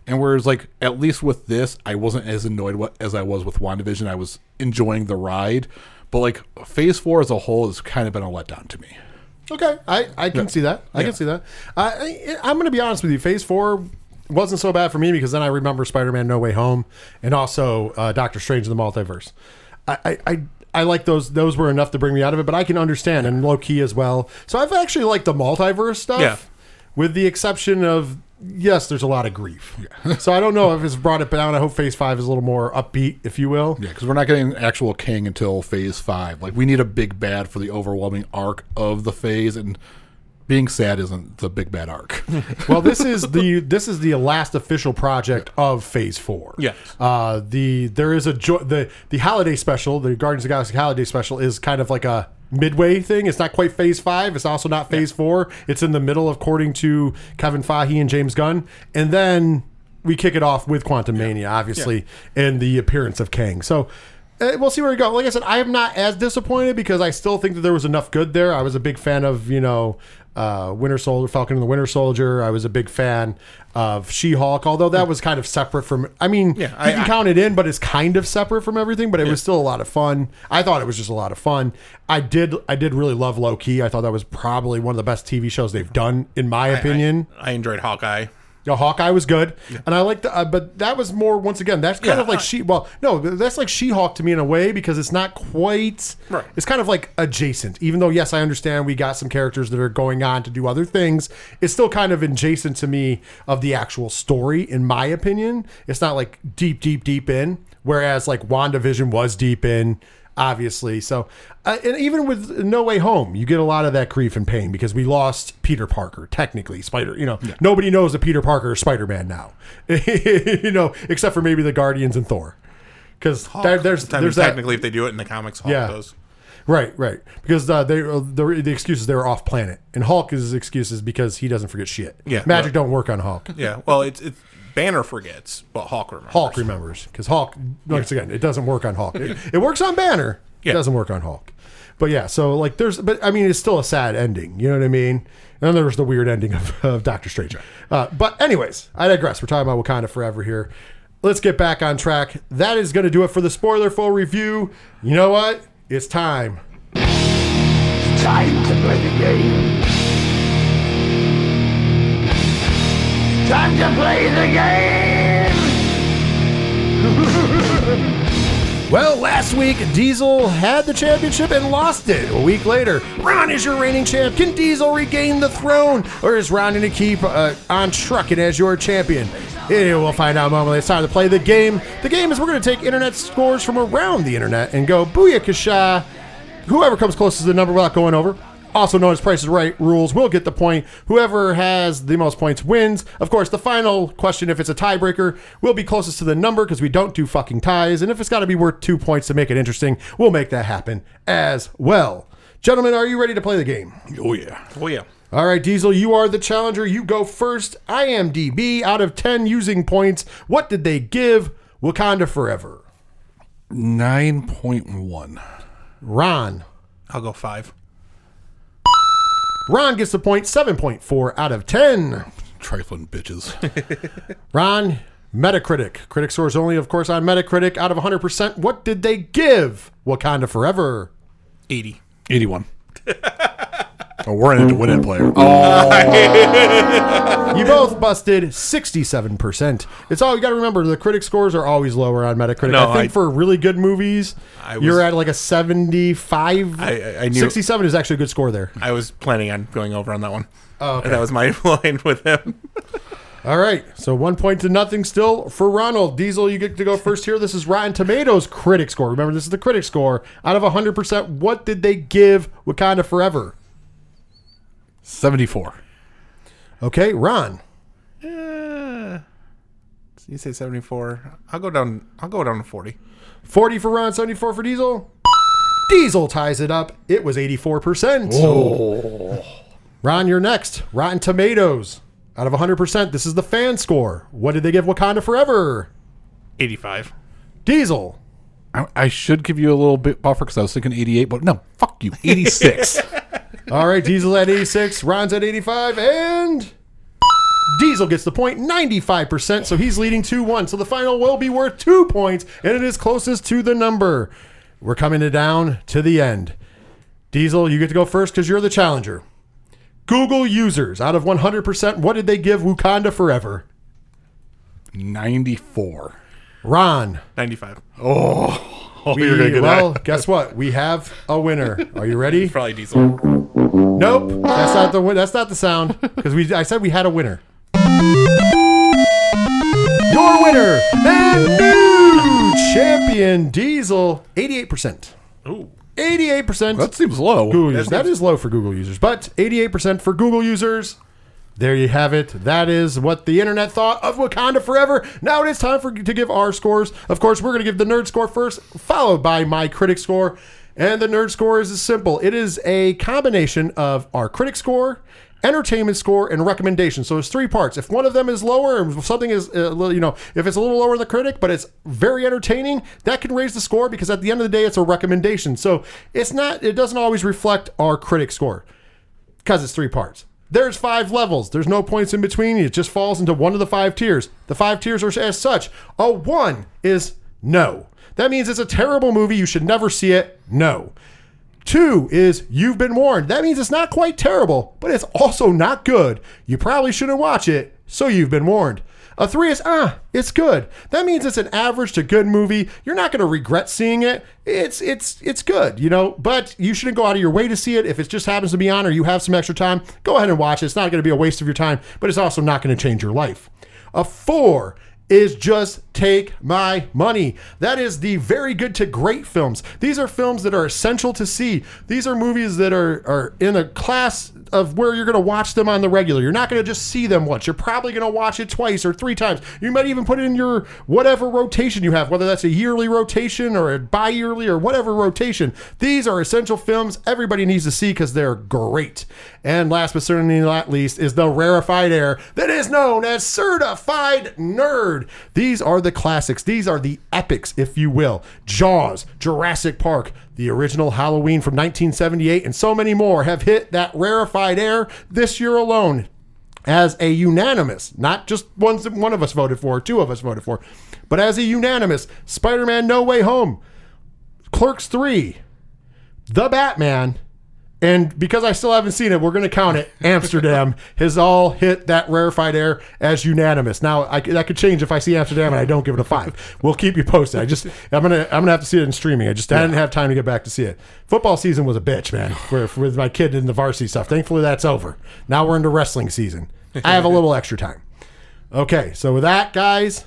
And whereas like at least with this, I wasn't as annoyed what, as I was with WandaVision. I was enjoying the ride, but like Phase Four as a whole has kind of been a letdown to me. Okay, I, I can see that. I can see that. I, I, I'm going to be honest with you. Phase four wasn't so bad for me because then I remember Spider-Man: No Way Home and also uh, Doctor Strange in the Multiverse. I, I, I, like those. Those were enough to bring me out of it, but I can understand and Loki as well. So I've actually liked the multiverse stuff, Yeah. with the exception of yes, there's a lot of grief. so I don't know if it's brought it down. I hope Phase five is a little more upbeat, if you will. Yeah, because we're not getting an actual king until phase five. Like we need a big bad for the overwhelming arc of the phase, and being sad isn't the big bad arc. well, this is the this is the last official project of Phase Four. Yes. Uh, the there is a jo- the the holiday special, the Guardians of the Galaxy holiday special, is kind of like a midway thing. It's not quite Phase Five. It's also not Phase Four. It's in the middle, according to Kevin Feige and James Gunn, and then we kick it off with Quantumania, obviously, and the appearance of Kang. So. Uh, we'll see where we go. Like I said, I am not as disappointed because I still think that there was enough good there. I was a big fan of you know uh, Winter Soldier, Falcon and the Winter Soldier. I was a big fan of She Hulk, although that was kind of separate from. I mean, Yeah, you I- can I- count it in, but it's kind of separate from everything. But it was still a lot of fun. I thought it was just a lot of fun. I did, I did really love Loki. I thought that was probably one of the best TV shows they've done, in my opinion. I enjoyed Hawkeye. No, Hawkeye was good, and I liked, uh, but that was more once again. That's kind Yeah, of like I- she. Well, no, that's like She-Hulk to me in a way because it's not quite. Right. It's kind of like adjacent, even though yes, I understand we got some characters that are going on to do other things. It's still kind of adjacent to me of the actual story, in my opinion. It's not like deep, deep, deep in. Whereas like WandaVision was deep in, obviously. So, uh, and even with No Way Home, you get a lot of that grief and pain because we lost Peter Parker, technically Spider. You know, nobody knows that Peter Parker is Spider Man now. you know, except for maybe the Guardians and Thor, because there, there's there's that technically, if they do it in the comics, Hulk Yeah. does. right, right, because uh, they uh, the the excuses they were off planet, and Hulk is excuses because he doesn't forget shit. Yeah, magic well- don't work on Hulk. Yeah. Well, it's it's Banner forgets, but Hulk remembers. Hulk remembers because Hulk once again it doesn't work on Hulk. It, it works on Banner. It Yeah. doesn't work on Hulk. But yeah, so like there's but I mean it's still a sad ending. You know what I mean? And then there was the weird ending of, of Doctor Strange. Uh, but anyways, I digress. We're talking about Wakanda Forever here. Let's get back on track. That is going to do it for the spoiler full review. You know what? It's time. Time to play the game. Time to play the game. Well, last week Diesel had the championship and lost it. A week later, Ron is your reigning champ. Can Diesel regain the throne, or is Ron going to keep uh, on trucking as your champion? Eh, we'll find out momentarily. It's time to play the game. The game is we're going to take internet scores from around the internet and go booyakasha. Whoever comes closest to the number without going over, also known as Price is Right rules, will get the point. Whoever has the most points wins. Of course, the final question, if it's a tiebreaker, will be closest to the number because we don't do fucking ties. And if it's got to be worth two points to make it interesting, we'll make that happen as well. Gentlemen, are you ready to play the game? Oh yeah. Oh yeah. All right, Diesel, you are the challenger. You go first. IMDb out of 10 using points. What did they give Wakanda Forever? Nine point one. Ron. I'll go five. Ron gets the point 7.4 out of 10. Trifling bitches. Ron, Metacritic. Critic scores only, of course, on Metacritic. Out of 100%, what did they give Wakanda Forever? Eighty. Eighty-one. oh, we're in it to win it, player. Oh, You both busted 67%. It's all you got to remember. The critic scores are always lower on Metacritic. No, I think I- for really good movies, I was- you're at like a 75. I- I- I knew- 67 is actually a good score there. I was planning on going over on that one. Oh, okay. And that was my line with him. All right, so one point to nothing still for Ronald. Diesel, you get to go first here. This is Rotten Tomatoes critic score. Remember, this is the critic score. Out of 100%, what did they give Wakanda Forever? Seventy-four. Okay, Ron. Uh, you say seventy-four. I'll go down. I'll go down to forty. 40 for Ron, 74 for Diesel. Diesel ties it up. It was 84%. Ron, you're next. Rotten Tomatoes. Out of 100%, this is the fan score. What did they give Wakanda Forever? Eighty-five. Diesel. I, I should give you a little bit buffer because I was thinking eighty-eight, but no, fuck you, eighty-six. All right, Diesel at 86, Ron's at 85, and Diesel gets the point, 95%, so he's leading 2 1. So the final will be worth two points, and it is closest to the number. We're coming to down to the end. Diesel, you get to go first because you're the challenger. Google users, out of 100%, what did they give Wakanda Forever? Ninety-four. Ron. Ninety-five. Oh, We, you're gonna get well, that. guess what? We have a winner. Are you ready? Probably Diesel. Nope, that's not the that's not the sound because we I said we had a winner. Your winner and new champion Diesel, eighty-eight percent. Ooh. Eighty-eight percent. That seems low. Google users. That is low for Google users, but eighty-eight percent for Google users. There you have it. That is what the internet thought of Wakanda Forever. Now it is time for to give our scores. Of course, we're going to give the nerd score first, followed by my critic score. And the nerd score is simple. It is a combination of our critic score, entertainment score, and recommendation. So it's three parts. If one of them is lower, and something is, uh, a little- you know, if it's a little lower than the critic, but it's very entertaining, that can raise the score because at the end of the day, it's a recommendation. So it's not. It doesn't always reflect our critic score Because it's three parts. There's five levels. There's no points in between. It just falls into one of the five tiers. The five tiers are as such. A one is no. That means it's a terrible movie. You should never see it. No. Two is you've been warned. That means it's not quite terrible, but it's also not good. You probably shouldn't watch it, so you've been warned. A three is ah, it's good. That means it's an average to good movie. You're not going to regret seeing it. It's it's it's good, you know. But you shouldn't go out of your way to see it. If it just happens to be on or you have some extra time, go ahead and watch it. It's not going to be a waste of your time, but it's also not going to change your life. A four is just take my money. That is the very good to great films. These are films that are essential to see. These are movies that are, are in a class of where you're going to watch them on the regular. You're not going to just see them once. You're probably going to watch it twice or three times. You might even put it in your whatever rotation you have, whether that's a yearly rotation or a bi yearly or whatever rotation. These are essential films everybody needs to see because they're great. And last but certainly not least is the rarefied air that is known as certified nerd. These are the classics. These are the epics, if you will. Jaws, Jurassic Park, the original Halloween from 1978, and so many more have hit that rarefied air this year alone as a unanimous, not just ones that one of us voted for, two of us voted for, but as a unanimous Spider Man No Way Home, Clerks 3, The Batman, and because I still haven't seen it, we're going to count it. Amsterdam has all hit that rarefied air as unanimous. Now I, that could change if I see Amsterdam and I don't give it a five. We'll keep you posted. I just I'm gonna I'm gonna have to see it in streaming. I just I didn't have time to get back to see it. Football season was a bitch, man. For, for with my kid in the varsity stuff. Thankfully that's over. Now we're into wrestling season. I have a little extra time. Okay, so with that, guys,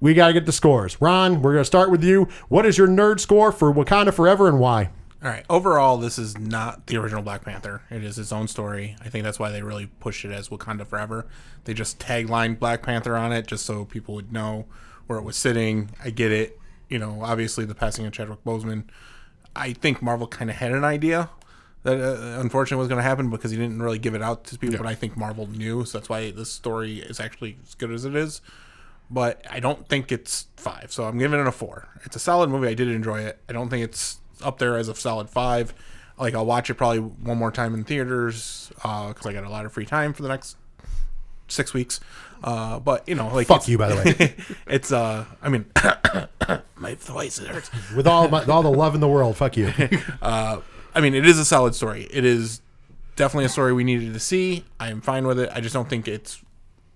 we got to get the scores. Ron, we're going to start with you. What is your nerd score for Wakanda Forever and why? All right. Overall, this is not the original Black Panther. It is its own story. I think that's why they really pushed it as Wakanda Forever. They just taglined Black Panther on it just so people would know where it was sitting. I get it. You know, obviously the passing of Chadwick Boseman. I think Marvel kind of had an idea that uh, unfortunately was going to happen because he didn't really give it out to people. But I think Marvel knew, so that's why this story is actually as good as it is. But I don't think it's five, so I'm giving it a four. It's a solid movie. I did enjoy it. I don't think it's up there as a solid five. Like I'll watch it probably one more time in theaters uh, because I got a lot of free time for the next six weeks. Uh, but you know, like Fuck you, by the way. it's uh, I mean, my voice it hurts. With all my, all the love in the world, fuck you. Uh, I mean, it is a solid story. It is definitely a story we needed to see. I am fine with it. I just don't think it's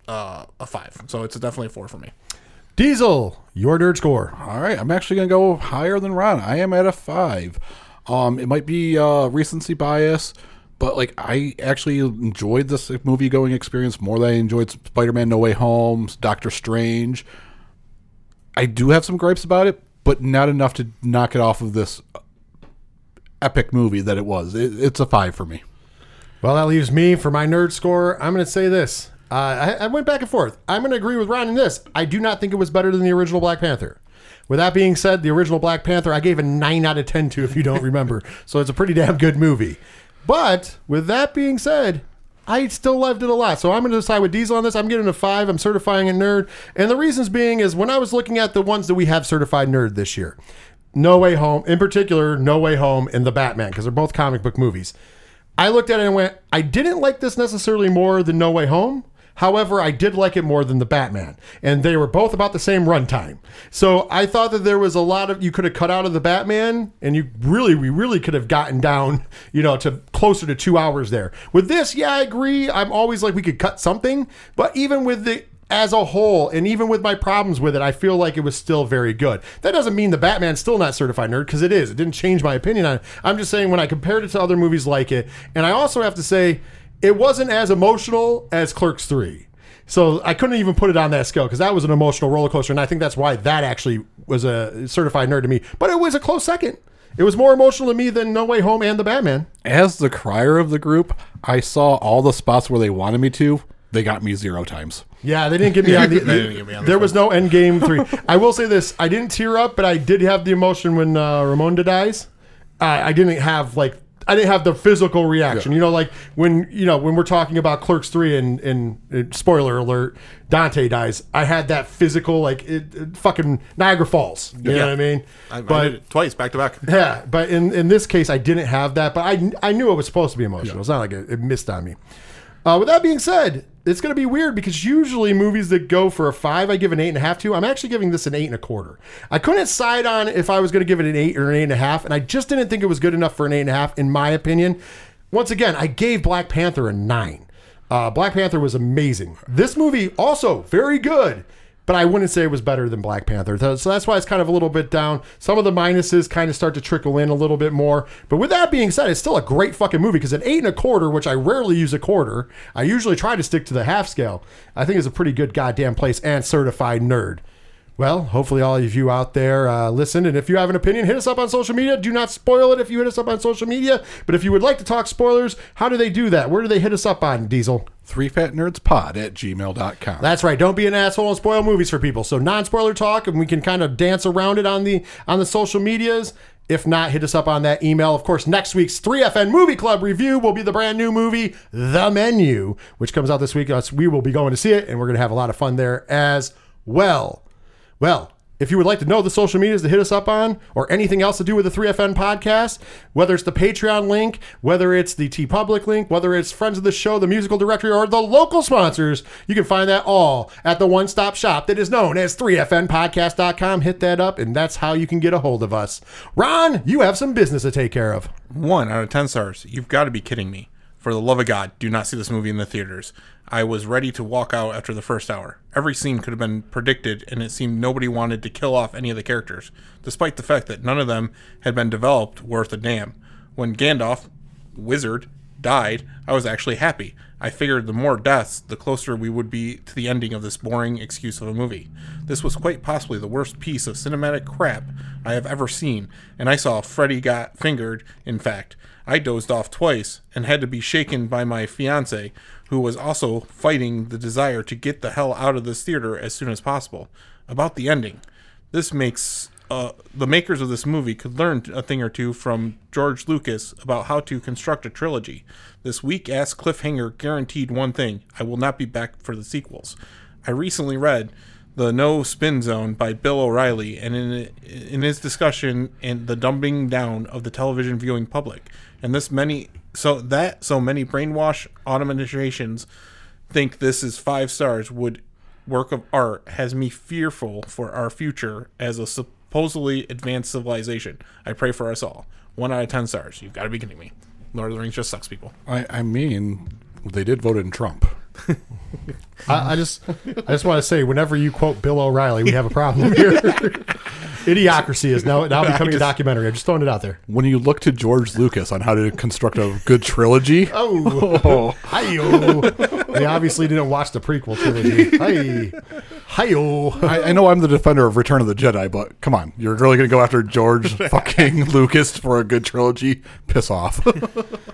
uh, a five. So it's definitely a four for me. Diesel, your nerd score. All right, I'm actually gonna go higher than Ron. I am at a five. Um, it might be uh, recency bias, but like I actually enjoyed this movie going experience more than I enjoyed Spider-Man: No Way Home, Doctor Strange. I do have some gripes about it, but not enough to knock it off of this epic movie that it was. It, it's a five for me. Well, that leaves me for my nerd score. I'm going to say this. Uh, I, I went back and forth. I'm going to agree with Ron in this. I do not think it was better than the original Black Panther. With that being said, the original Black Panther, I gave a 9 out of 10 to, if you don't remember. so it's a pretty damn good movie. But with that being said, I still loved it a lot. So I'm going to decide with Diesel on this. I'm getting a 5. I'm certifying a nerd. And the reasons being is when I was looking at the ones that we have certified nerd this year, No Way Home, in particular, No Way Home and The Batman, because they're both comic book movies. I looked at it and went, I didn't like this necessarily more than No Way Home. However, I did like it more than the Batman, and they were both about the same runtime. So I thought that there was a lot of you could have cut out of the Batman, and you really, we really could have gotten down, you know, to closer to two hours there. With this, yeah, I agree. I'm always like we could cut something, but even with the as a whole, and even with my problems with it, I feel like it was still very good. That doesn't mean the Batman's still not certified nerd because it is. It didn't change my opinion on it. I'm just saying when I compared it to other movies like it, and I also have to say it wasn't as emotional as Clerks 3. So I couldn't even put it on that scale because that was an emotional roller coaster, and I think that's why that actually was a certified nerd to me. But it was a close second. It was more emotional to me than No Way Home and the Batman. As the crier of the group, I saw all the spots where they wanted me to. They got me zero times. Yeah, they didn't get me on the. They didn't get me on there was no end game three. I will say this: I didn't tear up, but I did have the emotion when uh, Ramonda dies. Uh, I didn't have like I didn't have the physical reaction. You know, like when you know when we're talking about Clerks three and and uh, spoiler alert, Dante dies. I had that physical like it, it fucking Niagara Falls. You know what I mean? I, I but did it twice back to back. yeah, but in in this case, I didn't have that. But I I knew it was supposed to be emotional. It's not like it, it missed on me. Uh, with that being said, it's going to be weird because usually movies that go for a five, I give an eight and a half to. I'm actually giving this an eight and a quarter. I couldn't decide on if I was going to give it an eight or an eight and a half, and I just didn't think it was good enough for an eight and a half, in my opinion. Once again, I gave Black Panther a nine. Uh, Black Panther was amazing. This movie also very good, but I wouldn't say it was better than Black Panther. So that's why it's kind of a little bit down. Some of the minuses kind of start to trickle in a little bit more. But with that being said, it's still a great fucking movie because an eight and a quarter, which I rarely use a quarter, I usually try to stick to the half scale. I think is a pretty good goddamn place and certified nerd. Well, hopefully all of you out there uh, listen, and if you have an opinion, hit us up on social media. Do not spoil it if you hit us up on social media. But if you would like to talk spoilers, how do they do that? Where do they hit us up on Diesel? Three Fat Nerds Pod at gmail.com. That's right. Don't be an asshole and spoil movies for people. So non-spoiler talk, and we can kind of dance around it on the on the social medias. If not, hit us up on that email. Of course, next week's 3FN Movie Club review will be the brand new movie, The Menu, which comes out this week. Us, we will be going to see it, and we're going to have a lot of fun there as well. Well, if you would like to know the social medias to hit us up on or anything else to do with the 3FN podcast, whether it's the Patreon link, whether it's the TeePublic link, whether it's friends of the show, the musical directory, or the local sponsors, you can find that all at the one stop shop that is known as 3FNpodcast.com. Hit that up, and that's how you can get a hold of us. Ron, you have some business to take care of. One out of ten stars. You've got to be kidding me. For the love of God, do not see this movie in the theaters. I was ready to walk out after the first hour. Every scene could have been predicted, and it seemed nobody wanted to kill off any of the characters, despite the fact that none of them had been developed worth a damn. When Gandalf, wizard, died, I was actually happy. I figured the more deaths, the closer we would be to the ending of this boring excuse of a movie. This was quite possibly the worst piece of cinematic crap I have ever seen, and I saw Freddy got fingered, in fact. I dozed off twice and had to be shaken by my fiance, who was also fighting the desire to get the hell out of this theater as soon as possible. About the ending. This makes uh, the makers of this movie could learn a thing or two from George Lucas about how to construct a trilogy. This weak ass cliffhanger guaranteed one thing I will not be back for the sequels. I recently read The No Spin Zone by Bill O'Reilly, and in, in his discussion in the dumbing down of the television viewing public, and this many so that so many brainwash automations think this is five stars would work of art has me fearful for our future as a supposedly advanced civilization. I pray for us all. One out of ten stars. You've got to be kidding me. Lord of the Rings just sucks, people. I, I mean, they did vote in Trump. I, I just, I just want to say, whenever you quote Bill O'Reilly, we have a problem here. Idiocracy is now now becoming a documentary. I'm just throwing it out there. When you look to George Lucas on how to construct a good trilogy, oh. oh, hi-yo. They obviously didn't watch the prequel trilogy. Hi, hi-yo. I, I know I'm the defender of Return of the Jedi, but come on, you're really going to go after George fucking Lucas for a good trilogy? Piss off.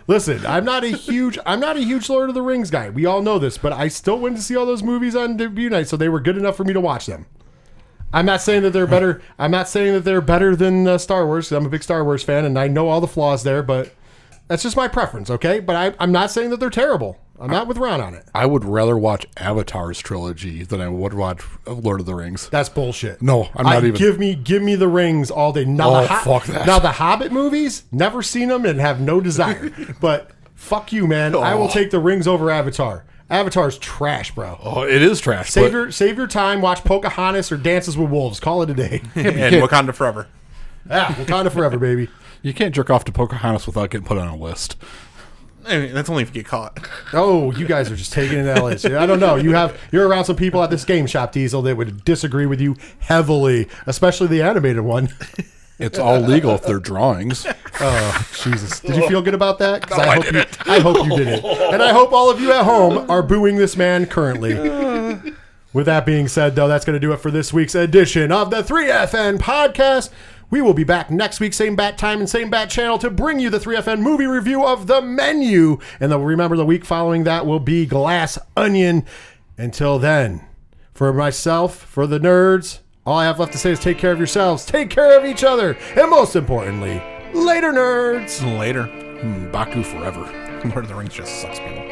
Listen, I'm not a huge, I'm not a huge Lord of the Rings guy. We all know this, but I still went to see all those movies on debut night, so they were good enough for me to watch them. I'm not saying that they're better. I'm not saying that they're better than uh, Star Wars. 'cause I'm a big Star Wars fan, and I know all the flaws there, but that's just my preference. Okay, but I, I'm not saying that they're terrible. I'm not with Ron on it. I would rather watch Avatar's trilogy than I would watch Lord of the Rings. That's bullshit. No, I'm not I- even- Give me, give me the rings all day. Now Oh, the Ho- fuck that. Now the Hobbit movies, never seen them and have no desire. but fuck you, man. I will Oh. take the rings over Avatar. Avatar's trash, bro. Oh, it is trash. Save but your save your time. Watch Pocahontas or Dances with Wolves. Call it a day. and can't- Wakanda forever. ah, Wakanda forever, baby. you can't jerk off to Pocahontas without getting put on a list. I mean, that's only if you get caught. Oh, you guys are just taking it I don't know. You have you're around some people at this game shop, Diesel, that would disagree with you heavily, especially the animated one. It's all legal if they're drawings. Oh, Jesus. Did you feel good about that? 'Cause I, hope you, I hope you didn't. And I hope all of you at home are booing this man currently. With that being said, though, that's going to do it for this week's edition of the 3FN podcast. We will be back next week, same bat time and same bat channel, to bring you the 3FN movie review of the menu. And then remember, the week following that will be Glass Onion. Until then, for myself, for the nerds, all I have left to say is take care of yourselves, take care of each other, and most importantly, later, nerds. Later. Hmm, Baku forever. Lord of the Rings just sucks people.